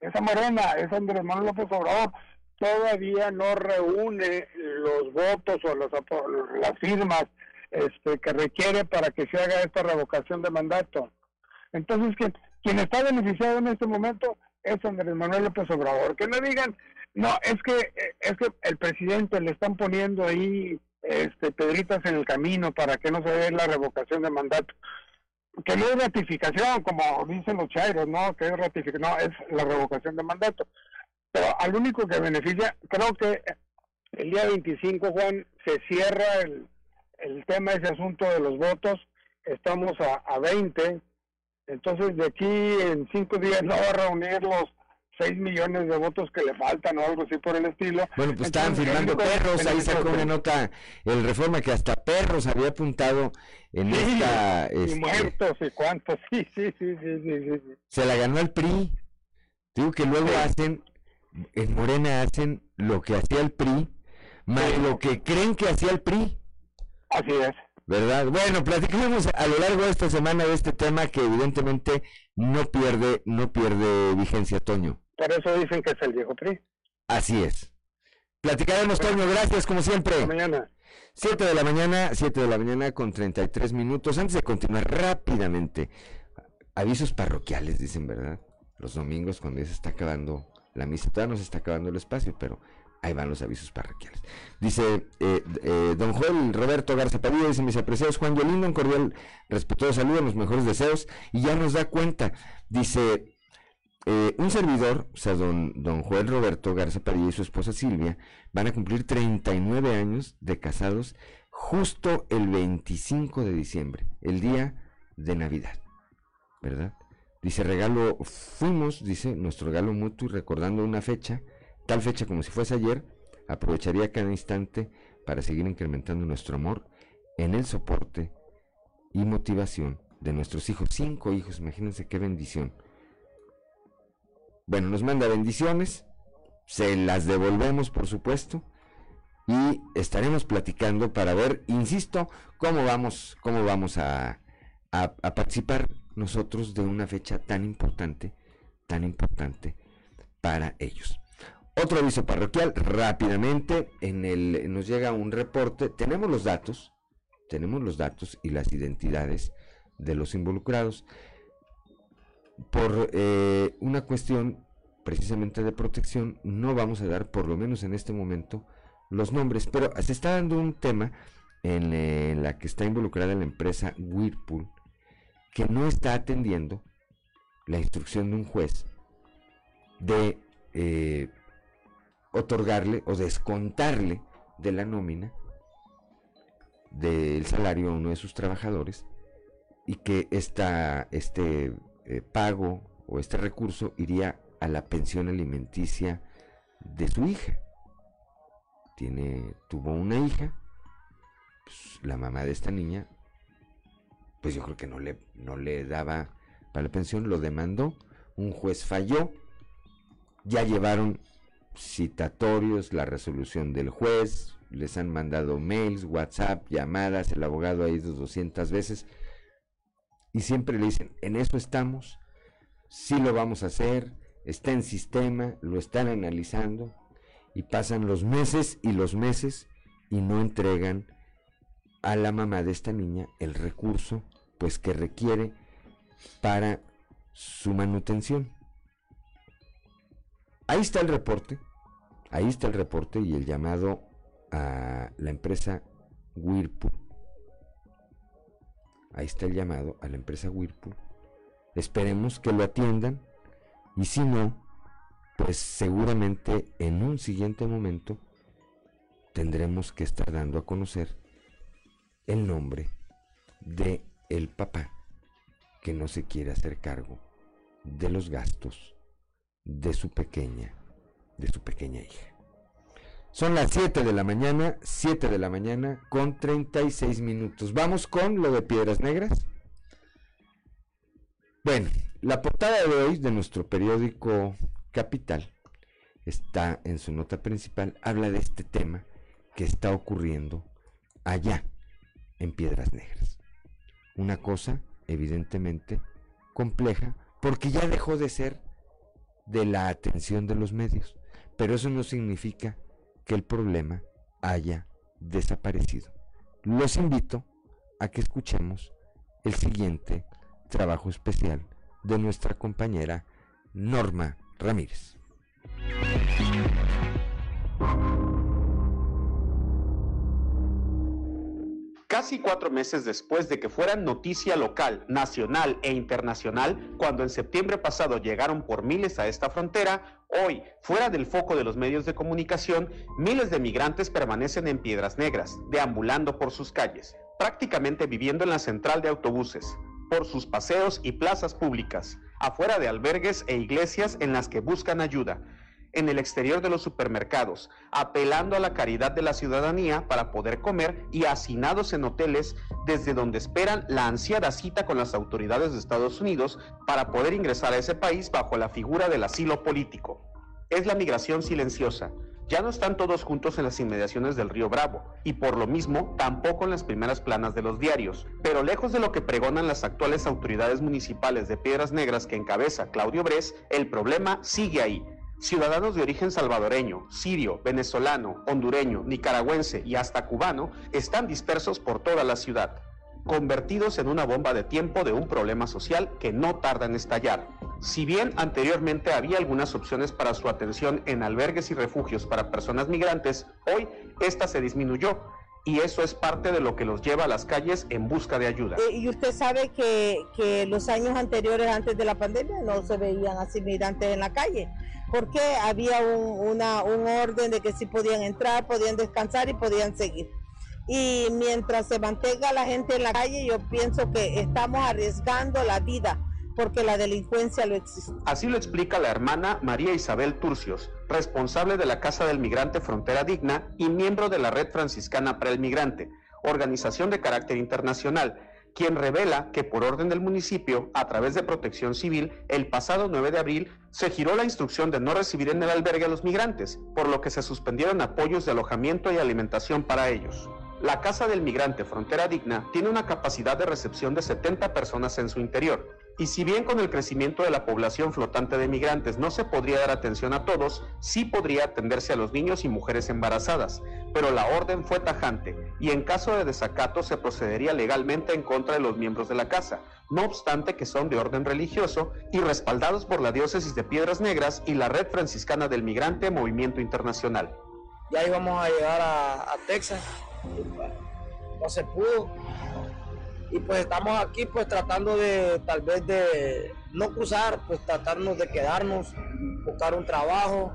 esa Morena, es Andrés Manuel López Obrador, todavía no reúne los votos o las firmas este, que requiere para que se haga esta revocación de mandato. Entonces, quien, quien está beneficiado en este momento es Andrés Manuel López Obrador. Que no digan, no, es que, es que el presidente le están poniendo ahí este, pedritas en el camino para que no se dé la revocación de mandato. Que no es ratificación, como dicen los chairos, ¿no? Que es ratificación, no, es la revocación de mandato. Pero al único que beneficia, creo que el día 25, Juan, se cierra el, el tema, ese asunto de los votos. Estamos a, a 20. Entonces, de aquí en cinco días no va a reunir los 6 millones de votos que le faltan o algo así por el estilo. Bueno, pues estaban firmando perros, ahí sacó una nota el Reforma que hasta perros había apuntado en esta... Y este, muertos y cuántos, sí, sí, sí, sí, sí, Se la ganó el PRI. Digo que luego hacen, en Morena hacen lo que hacía el PRI, más lo que creen que hacía el PRI. Así es. ¿Verdad? Bueno, platicamos a lo largo de esta semana de este tema que evidentemente no pierde, no pierde vigencia, Toño. Por eso dicen que es el viejo PRI. Así es. Platicaremos, Toño, gracias como siempre. mañana. 7 de la mañana, 7 de la mañana con 33 minutos. Antes de continuar rápidamente, avisos parroquiales, dicen, ¿verdad? Los domingos cuando ya se está acabando la misa, todavía no se está acabando el espacio, pero ahí van los avisos parroquiales. Dice eh, eh, don Joel Roberto Garza Padilla, dice mis apreciados Juan Yolindo, un cordial respetuoso saludo, los mejores deseos, y ya nos da cuenta, dice eh, un servidor, o sea, don, don Joel Roberto Garza Padilla y su esposa Silvia, van a cumplir 39 años de casados justo el 25 de diciembre, el día de Navidad, ¿verdad? Dice, regalo, fuimos, dice, nuestro regalo mutuo, recordando una fecha, tal fecha como si fuese ayer, aprovecharía cada instante para seguir incrementando nuestro amor en el soporte y motivación de nuestros hijos. Cinco hijos, imagínense qué bendición bueno, nos manda bendiciones, se las devolvemos por supuesto y estaremos platicando para ver, insisto, cómo vamos, cómo vamos a, a, participar nosotros de una fecha tan importante, tan importante para ellos. Otro aviso parroquial, rápidamente, en el, nos llega un reporte, tenemos los datos, tenemos los datos y las identidades de los involucrados por eh, una cuestión precisamente de protección, no vamos a dar, por lo menos en este momento, los nombres, pero se está dando un tema en, eh, la que está involucrada la empresa Whirlpool, que no está atendiendo la instrucción de un juez de eh, otorgarle o descontarle de la nómina del salario a uno de sus trabajadores y que esta, este eh, pago o este recurso iría a la pensión alimenticia de su hija. Tiene, tuvo una hija, pues, la mamá de esta niña, pues yo creo que no le, no le daba para la pensión, lo demandó, un juez falló, ya llevaron citatorios, la resolución del juez, les han mandado mails, WhatsApp, llamadas, el abogado ha ido 200 veces, y siempre le dicen, en eso estamos, sí lo vamos a hacer, está en sistema, lo están analizando y pasan los meses y los meses y no entregan a la mamá de esta niña el recurso pues que requiere para su manutención. Ahí está el reporte, ahí está el reporte y el llamado a la empresa Whirlpool Ahí está el llamado a la empresa Whirlpool. Esperemos que lo atiendan y si no, pues seguramente en un siguiente momento tendremos que estar dando a conocer el nombre de el papá que no se quiere hacer cargo de los gastos de su pequeña, de su pequeña hija. Son las 7 de la mañana, 7 de la mañana con 36 minutos. Vamos con lo de Piedras Negras. Bueno, la portada de hoy de nuestro periódico Capital está en su nota principal, habla de este tema que está ocurriendo allá, en Piedras Negras. Una cosa, evidentemente, compleja, porque ya dejó de ser de la atención de los medios. Pero eso no significa que el problema haya desaparecido. Los invito a que escuchemos el siguiente trabajo especial de nuestra compañera Norma Ramírez. Casi cuatro meses después de que fueran noticia local, nacional e internacional, cuando en septiembre pasado llegaron por miles a esta frontera, hoy, fuera del foco de los medios de comunicación, miles de migrantes permanecen en Piedras Negras, deambulando por sus calles, prácticamente viviendo en la central de autobuses, por sus paseos y plazas públicas, afuera de albergues e iglesias en las que buscan ayuda, en el exterior de los supermercados, apelando a la caridad de la ciudadanía para poder comer y hacinados en hoteles desde donde esperan la ansiada cita con las autoridades de Estados Unidos para poder ingresar a ese país bajo la figura del asilo político. Es la migración silenciosa. Ya no están todos juntos en las inmediaciones del río Bravo, y por lo mismo tampoco en las primeras planas de los diarios. Pero lejos de lo que pregonan las actuales autoridades municipales de Piedras Negras que encabeza Claudio Bres, el problema sigue ahí, Ciudadanos de origen salvadoreño, sirio, venezolano, hondureño, nicaragüense y hasta cubano están dispersos por toda la ciudad, convertidos en una bomba de tiempo de un problema social que no tarda en estallar. Si bien anteriormente había algunas opciones para su atención en albergues y refugios para personas migrantes, hoy esta se disminuyó y eso es parte de lo que los lleva a las calles en busca de ayuda. Eh, y usted sabe que, que los años anteriores, antes de la pandemia, no se veían así migrantes en la calle porque había un, orden de que sí podían entrar, podían descansar y podían seguir. Y mientras se mantenga la gente en la calle, yo pienso que estamos arriesgando la vida porque la delincuencia lo existe. Así lo explica la hermana María Isabel Turcios, responsable de la Casa del Migrante Frontera Digna y miembro de la Red Franciscana para el Migrante, organización de carácter internacional quien revela que por orden del municipio, a través de protección civil, el pasado 9 de abril se giró la instrucción de no recibir en el albergue a los migrantes, por lo que se suspendieron apoyos de alojamiento y alimentación para ellos. La Casa del Migrante Frontera Digna tiene una capacidad de recepción de 70 personas en su interior, y si bien con el crecimiento de la población flotante de migrantes no se podría dar atención a todos, sí podría atenderse a los niños y mujeres embarazadas, pero la orden fue tajante y en caso de desacato se procedería legalmente en contra de los miembros de la casa, no obstante que son de orden religioso y respaldados por la diócesis de Piedras Negras y la Red Franciscana del Migrante Movimiento Internacional. Ya íbamos a llegar a, Texas, no se pudo, y pues estamos aquí pues tratando de tal vez de no cruzar, pues tratarnos de quedarnos, buscar un trabajo.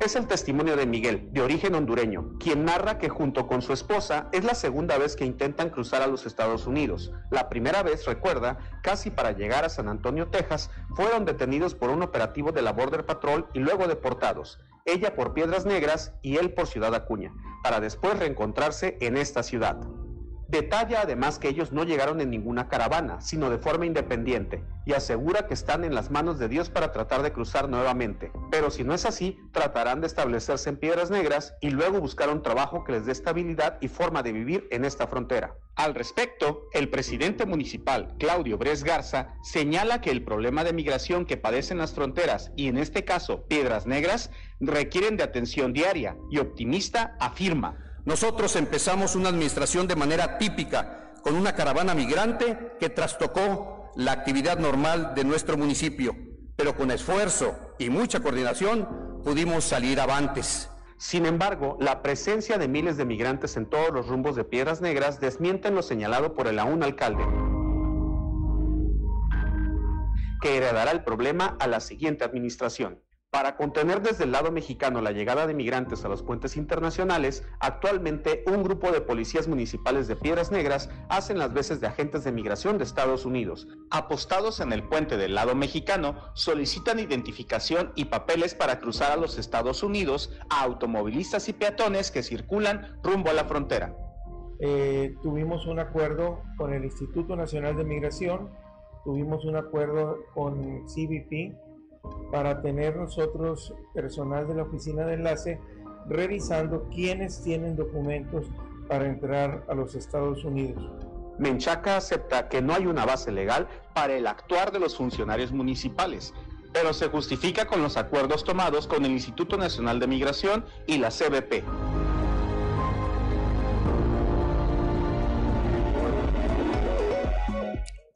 Es el testimonio de Miguel, de origen hondureño, quien narra que junto con su esposa es la segunda vez que intentan cruzar a los Estados Unidos. La primera vez, recuerda, casi para llegar a San Antonio, Texas, fueron detenidos por un operativo de la Border Patrol y luego deportados. Ella por Piedras Negras y él por Ciudad Acuña, para después reencontrarse en esta ciudad. Detalla además que ellos no llegaron en ninguna caravana, sino de forma independiente, y asegura que están en las manos de Dios para tratar de cruzar nuevamente. Pero si no es así, tratarán de establecerse en Piedras Negras y luego buscar un trabajo que les dé estabilidad y forma de vivir en esta frontera. Al respecto, el presidente municipal, Claudio Bres Garza, señala que el problema de migración que padecen las fronteras, y en este caso Piedras Negras, requieren de atención diaria, y optimista afirma, nosotros empezamos una administración de manera típica, con una caravana migrante que trastocó la actividad normal de nuestro municipio, pero con esfuerzo y mucha coordinación pudimos salir avantes. Sin embargo, la presencia de miles de migrantes en todos los rumbos de Piedras Negras desmienten lo señalado por el aún alcalde, que heredará el problema a la siguiente administración. Para contener desde el lado mexicano la llegada de migrantes a los puentes internacionales, actualmente un grupo de policías municipales de Piedras Negras hacen las veces de agentes de migración de Estados Unidos. Apostados en el puente del lado mexicano, solicitan identificación y papeles para cruzar a los Estados Unidos a automovilistas y peatones que circulan rumbo a la frontera. Eh, tuvimos un acuerdo con el Instituto Nacional de Migración, tuvimos un acuerdo con CBP para tener nosotros, personal de la oficina de enlace, revisando quiénes tienen documentos para entrar a los Estados Unidos. Menchaca acepta que no hay una base legal para el actuar de los funcionarios municipales, pero se justifica con los acuerdos tomados con el Instituto Nacional de Migración y la CBP.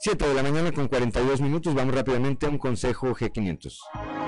Siete de la mañana con 42 minutos, vamos rápidamente a un consejo G500.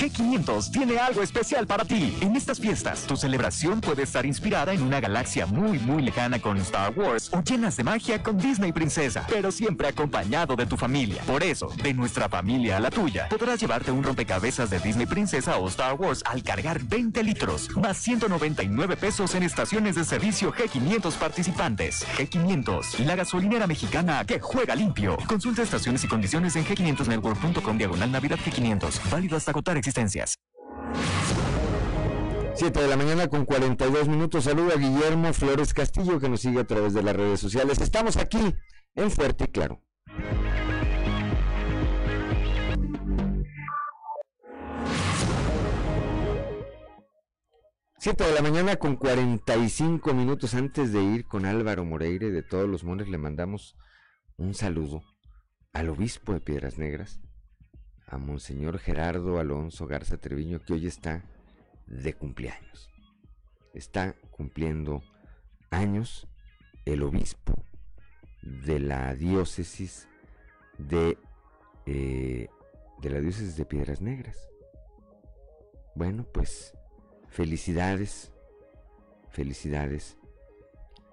G500 tiene algo especial para ti. En estas fiestas, tu celebración puede estar inspirada en una galaxia muy, muy lejana con Star Wars o llenas de magia con Disney Princesa, pero siempre acompañado de tu familia. Por eso, de nuestra familia a la tuya, podrás llevarte un rompecabezas de Disney Princesa o Star Wars al cargar 20 litros, más 199 pesos en estaciones de servicio G500 participantes. G500, la gasolinera mexicana que juega limpio. Consulta estaciones y condiciones en g500network.com diagonal Navidad G500. Válido hasta agotar existencias. 7 de la mañana con 42 minutos. Saludo a Guillermo Flores Castillo que nos sigue a través de las redes sociales. Estamos aquí en Fuerte y Claro. Siete de la mañana con 45 minutos antes de ir con Álvaro Moreire de todos los mones le mandamos un saludo al obispo de Piedras Negras, a Monseñor Gerardo Alonso Garza Treviño, que hoy está de cumpleaños. Está cumpliendo años el obispo de la diócesis de, eh, de la diócesis de Piedras Negras. Bueno, pues felicidades, felicidades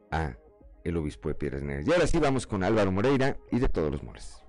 a el obispo de Piedras Negras. Y ahora sí vamos con Álvaro Moreira y de todos los mores.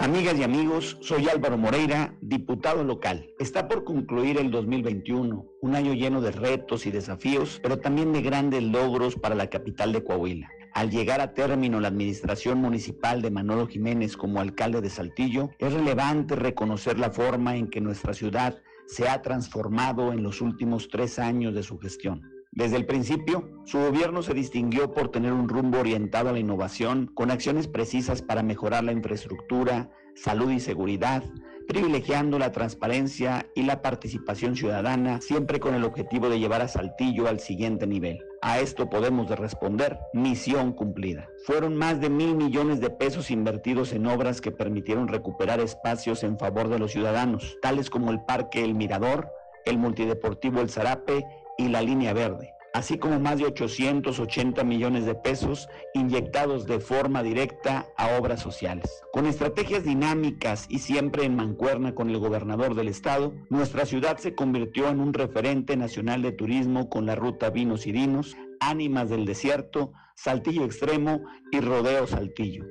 Amigas y amigos, soy Álvaro Moreira, diputado local. Está por concluir el 2021, un año lleno de retos y desafíos, pero también de grandes logros para la capital de Coahuila. Al llegar a término la administración municipal de Manolo Jiménez como alcalde de Saltillo, es relevante reconocer la forma en que nuestra ciudad se ha transformado en los últimos tres años de su gestión. Desde el principio, su gobierno se distinguió por tener un rumbo orientado a la innovación, con acciones precisas para mejorar la infraestructura, salud y seguridad, privilegiando la transparencia y la participación ciudadana, siempre con el objetivo de llevar a Saltillo al siguiente nivel. A esto podemos responder, misión cumplida. Fueron más de mil millones de pesos invertidos en obras que permitieron recuperar espacios en favor de los ciudadanos, tales como el Parque El Mirador, el Multideportivo El Zarape y la línea verde, así como más de 880 millones de pesos inyectados de forma directa a obras sociales. Con estrategias dinámicas y siempre en mancuerna con el gobernador del estado, nuestra ciudad se convirtió en un referente nacional de turismo con la ruta Vinos y Dinos, Ánimas del Desierto, Saltillo Extremo y Rodeo Saltillo.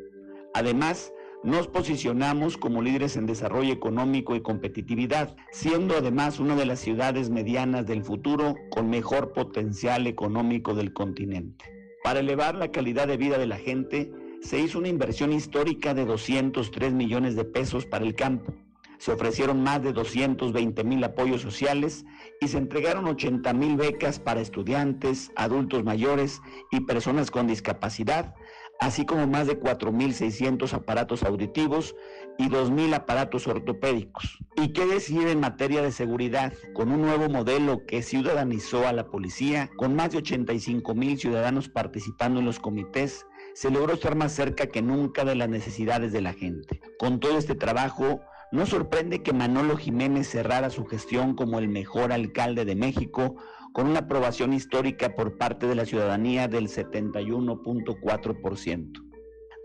Además, nos posicionamos como líderes en desarrollo económico y competitividad, siendo además una de las ciudades medianas del futuro con mejor potencial económico del continente. Para elevar la calidad de vida de la gente, se hizo una inversión histórica de 203 millones de pesos para el campo. Se ofrecieron más de 220 mil apoyos sociales y se entregaron 80 mil becas para estudiantes, adultos mayores y personas con discapacidad, así como más de 4.600 aparatos auditivos y 2.000 aparatos ortopédicos. ¿Y qué decir en materia de seguridad? Con un nuevo modelo que ciudadanizó a la policía, con más de 85.000 ciudadanos participando en los comités, se logró estar más cerca que nunca de las necesidades de la gente. Con todo este trabajo, no sorprende que Manolo Jiménez cerrara su gestión como el mejor alcalde de México con una aprobación histórica por parte de la ciudadanía del 71.4%.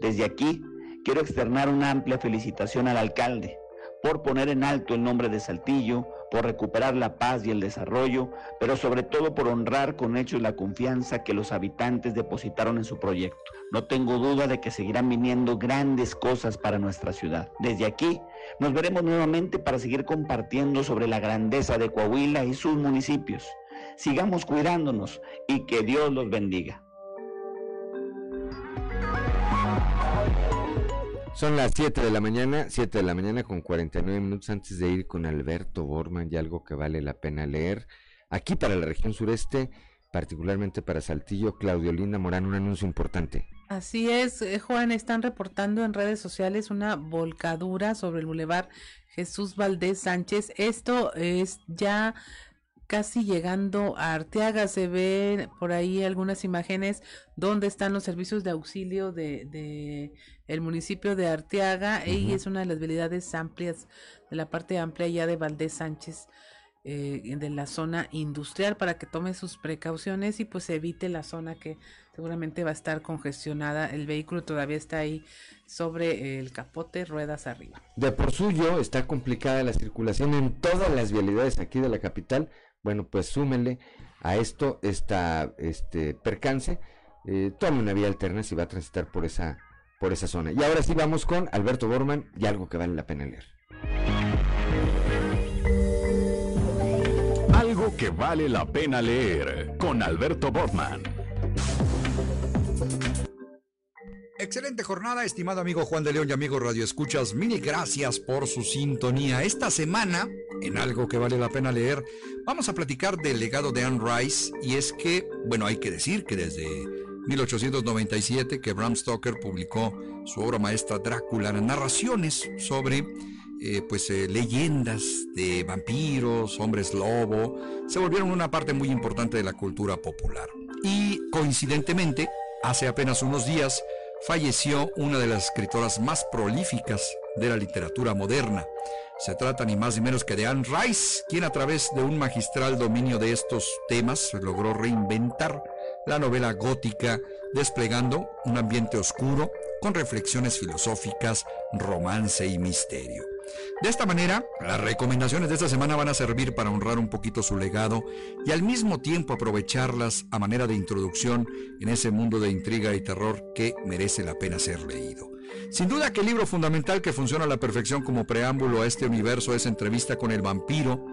Desde aquí, quiero externar una amplia felicitación al alcalde por poner en alto el nombre de Saltillo, por recuperar la paz y el desarrollo, pero sobre todo por honrar con hechos la confianza que los habitantes depositaron en su proyecto. No tengo duda de que seguirán viniendo grandes cosas para nuestra ciudad. Desde aquí nos veremos nuevamente para seguir compartiendo sobre la grandeza de Coahuila y sus municipios sigamos cuidándonos y que Dios los bendiga. Son las 7 de la mañana, 7 de la mañana con 49 minutos antes de ir con Alberto Borman y algo que vale la pena leer. Aquí para la región sureste, particularmente para Saltillo. Claudio Linda Morán, un anuncio importante. Así es, eh, Juan, están reportando en redes sociales una volcadura sobre el bulevar Jesús Valdés Sánchez. Esto es ya casi llegando a Arteaga. Se ven por ahí algunas imágenes donde están los servicios de auxilio de, el municipio de Arteaga. Y es una de las vialidades amplias, de la parte amplia ya de Valdés Sánchez. Eh, de la zona industrial para que tome sus precauciones y pues evite la zona que seguramente va a estar congestionada. El vehículo todavía está ahí sobre el capote, ruedas arriba. De por suyo está complicada la circulación en todas las vialidades aquí de la capital. Bueno, pues súmenle a esto esta este percance. Eh, tome una vía alterna si va a transitar por esa por esa zona. Y ahora sí vamos con Alberto Borman y algo que vale la pena leer. Algo que vale la pena leer con Alberto Borman. Excelente jornada, estimado amigo Juan de León y amigo Radio Escuchas. Mil gracias por su sintonía. Esta semana, en algo que vale la pena leer, vamos a platicar del legado de Anne Rice. Y es que, bueno, hay que decir que desde 1897 que Bram Stoker publicó su obra maestra Drácula, narraciones sobre eh, pues eh, leyendas de vampiros, hombres lobo, se volvieron una parte muy importante de la cultura popular. Y coincidentemente, hace apenas unos días, falleció una de las escritoras más prolíficas de la literatura moderna. Se trata ni más ni menos que de Anne Rice, quien a través de un magistral dominio de estos temas logró reinventar la novela gótica, desplegando un ambiente oscuro con reflexiones filosóficas, romance y misterio. De esta manera, las recomendaciones de esta semana van a servir para honrar un poquito su legado y al mismo tiempo aprovecharlas a manera de introducción en ese mundo de intriga y terror que merece la pena ser leído. Sin duda que el libro fundamental que funciona a la perfección como preámbulo a este universo es Entrevista con el vampiro,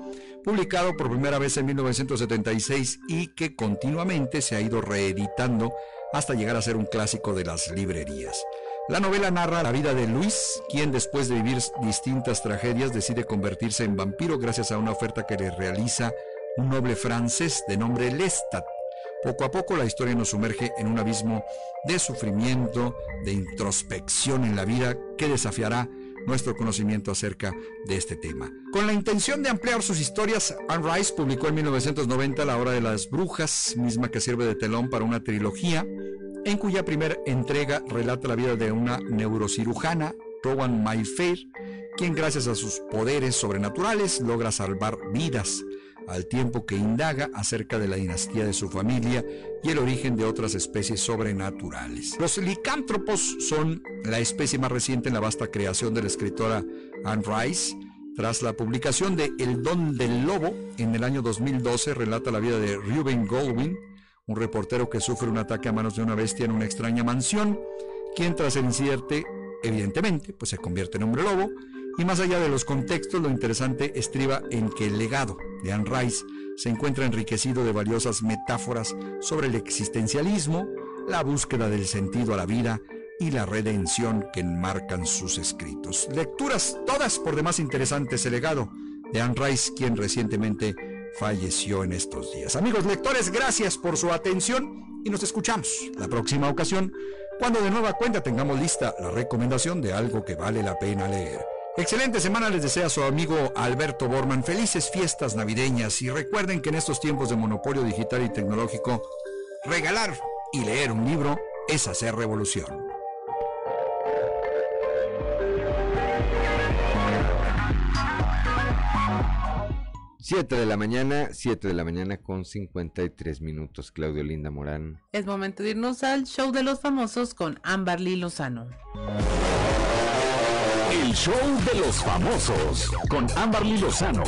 publicado por primera vez en 1976 y que continuamente se ha ido reeditando hasta llegar a ser un clásico de las librerías. La novela narra la vida de Luis, quien después de vivir distintas tragedias decide convertirse en vampiro gracias a una oferta que le realiza un noble francés de nombre Lestat. Poco a poco la historia nos sumerge en un abismo de sufrimiento, de introspección en la vida que desafiará nuestro conocimiento acerca de este tema. Con la intención de ampliar sus historias, Anne Rice publicó en 1990 La Hora de las Brujas, misma que sirve de telón para una trilogía en cuya primera entrega relata la vida de una neurocirujana, Rowan Mayfair, quien gracias a sus poderes sobrenaturales logra salvar vidas, al tiempo que indaga acerca de la dinastía de su familia y el origen de otras especies sobrenaturales. Los licántropos son la especie más reciente en la vasta creación de la escritora Anne Rice. Tras la publicación de El don del lobo en el año 2012 relata la vida de Reuben Goldwyn, un reportero que sufre un ataque a manos de una bestia en una extraña mansión, quien tras el incidente, evidentemente, pues se convierte en hombre lobo, y más allá de los contextos, lo interesante estriba en que el legado de Anne Rice se encuentra enriquecido de valiosas metáforas sobre el existencialismo, la búsqueda del sentido a la vida y la redención que enmarcan sus escritos. Lecturas todas por demás interesantes, el legado de Anne Rice, quien recientemente falleció en estos días. Amigos lectores, gracias por su atención y nos escuchamos la próxima ocasión cuando de nueva cuenta tengamos lista la recomendación de algo que vale la pena leer. Excelente semana les desea su amigo Alberto Borman. Felices fiestas navideñas y recuerden que en estos tiempos de monopolio digital y tecnológico, regalar y leer un libro es hacer revolución. 7 de la mañana, 7 de la mañana con 53 minutos, Claudio Linda Morán. Es momento de irnos al show de los famosos con Amberly Lozano. El show de los famosos con Amberly Lozano.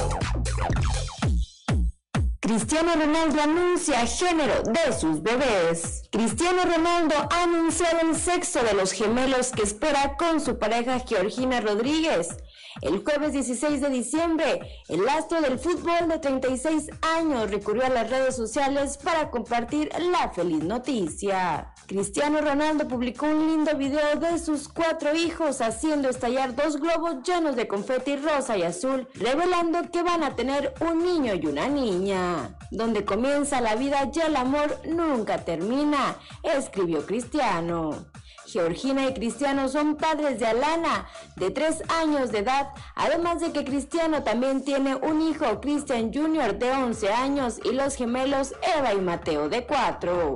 Cristiano Ronaldo anuncia género de sus bebés. Cristiano Ronaldo ha anunciado el sexo de los gemelos que espera con su pareja Georgina Rodríguez. El jueves 16 de diciembre, el astro del fútbol de 36 años recurrió a las redes sociales para compartir la feliz noticia. Cristiano Ronaldo publicó un lindo video de sus cuatro hijos haciendo estallar dos globos llenos de confeti rosa y azul, revelando que van a tener un niño y una niña. Donde comienza la vida y el amor nunca termina, escribió Cristiano. Georgina y Cristiano son padres de Alana, de 3 años de edad, además de que Cristiano también tiene un hijo, Christian Jr., de 11 años, y los gemelos Eva y Mateo, de 4.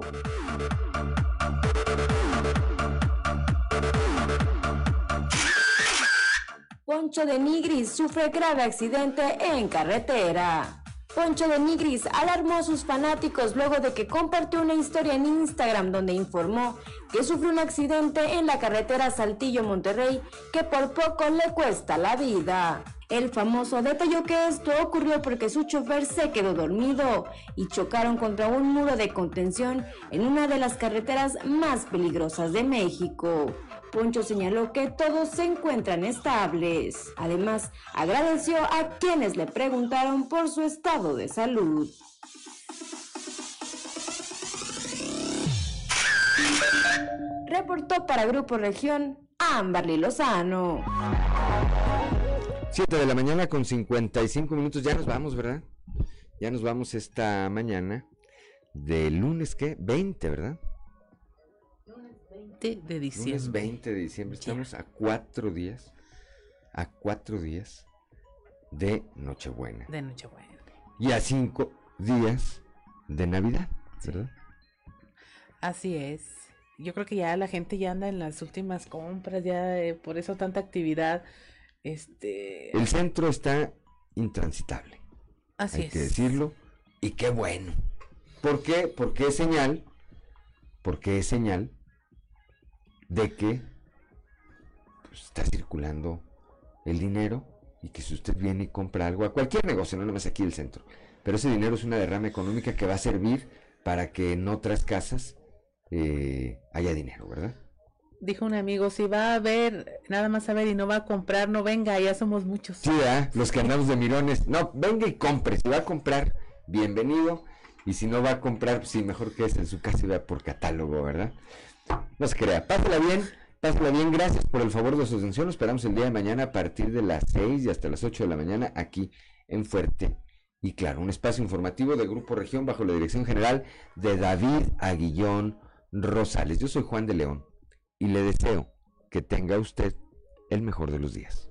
Poncho de Nigris sufre grave accidente en carretera. Poncho de Nigris alarmó a sus fanáticos luego de que compartió una historia en Instagram donde informó que sufrió un accidente en la carretera Saltillo-Monterrey que por poco le cuesta la vida. El famoso detalló que esto ocurrió porque su chofer se quedó dormido y chocaron contra un muro de contención en una de las carreteras más peligrosas de México. Poncho señaló que todos se encuentran estables. Además, agradeció a quienes le preguntaron por su estado de salud. Reportó para Grupo Región Amberly Lozano. 7 de la mañana con 55 minutos. Ya nos vamos, ¿verdad? Ya nos vamos esta mañana. De lunes, ¿qué? 20, ¿verdad? De diciembre. Lunes 20 de diciembre. Estamos a cuatro días. A cuatro días de Nochebuena. De Nochebuena. Y a cinco días de Navidad, ¿verdad? Así es. Yo creo que ya la gente ya anda en las últimas compras, ya eh, por eso tanta actividad. Este. El centro está intransitable. Así hay es. que decirlo. Y qué bueno. ¿Por qué? Porque es señal. Porque es señal de que pues, está circulando el dinero y que si usted viene y compra algo a cualquier negocio, no nada más aquí el centro, pero ese dinero es una derrama económica que va a servir para que en otras casas eh, haya dinero, ¿verdad? Dijo un amigo, si va a ver, nada más a ver y no va a comprar, no venga, ya somos muchos. Sí, los que andamos de mirones, no, venga y compre, si va a comprar, bienvenido, y si no va a comprar, pues sí, mejor que es en su casa y vea por catálogo, ¿verdad? No se crea, pásala bien, pásala bien, gracias por el favor de su atención, lo esperamos el día de mañana a partir de las 6 y hasta las 8 de la mañana aquí en Fuerte. Y claro, un espacio informativo de Grupo Región bajo la dirección general de David Aguillón Rosales. Yo soy Juan de León y le deseo que tenga usted el mejor de los días.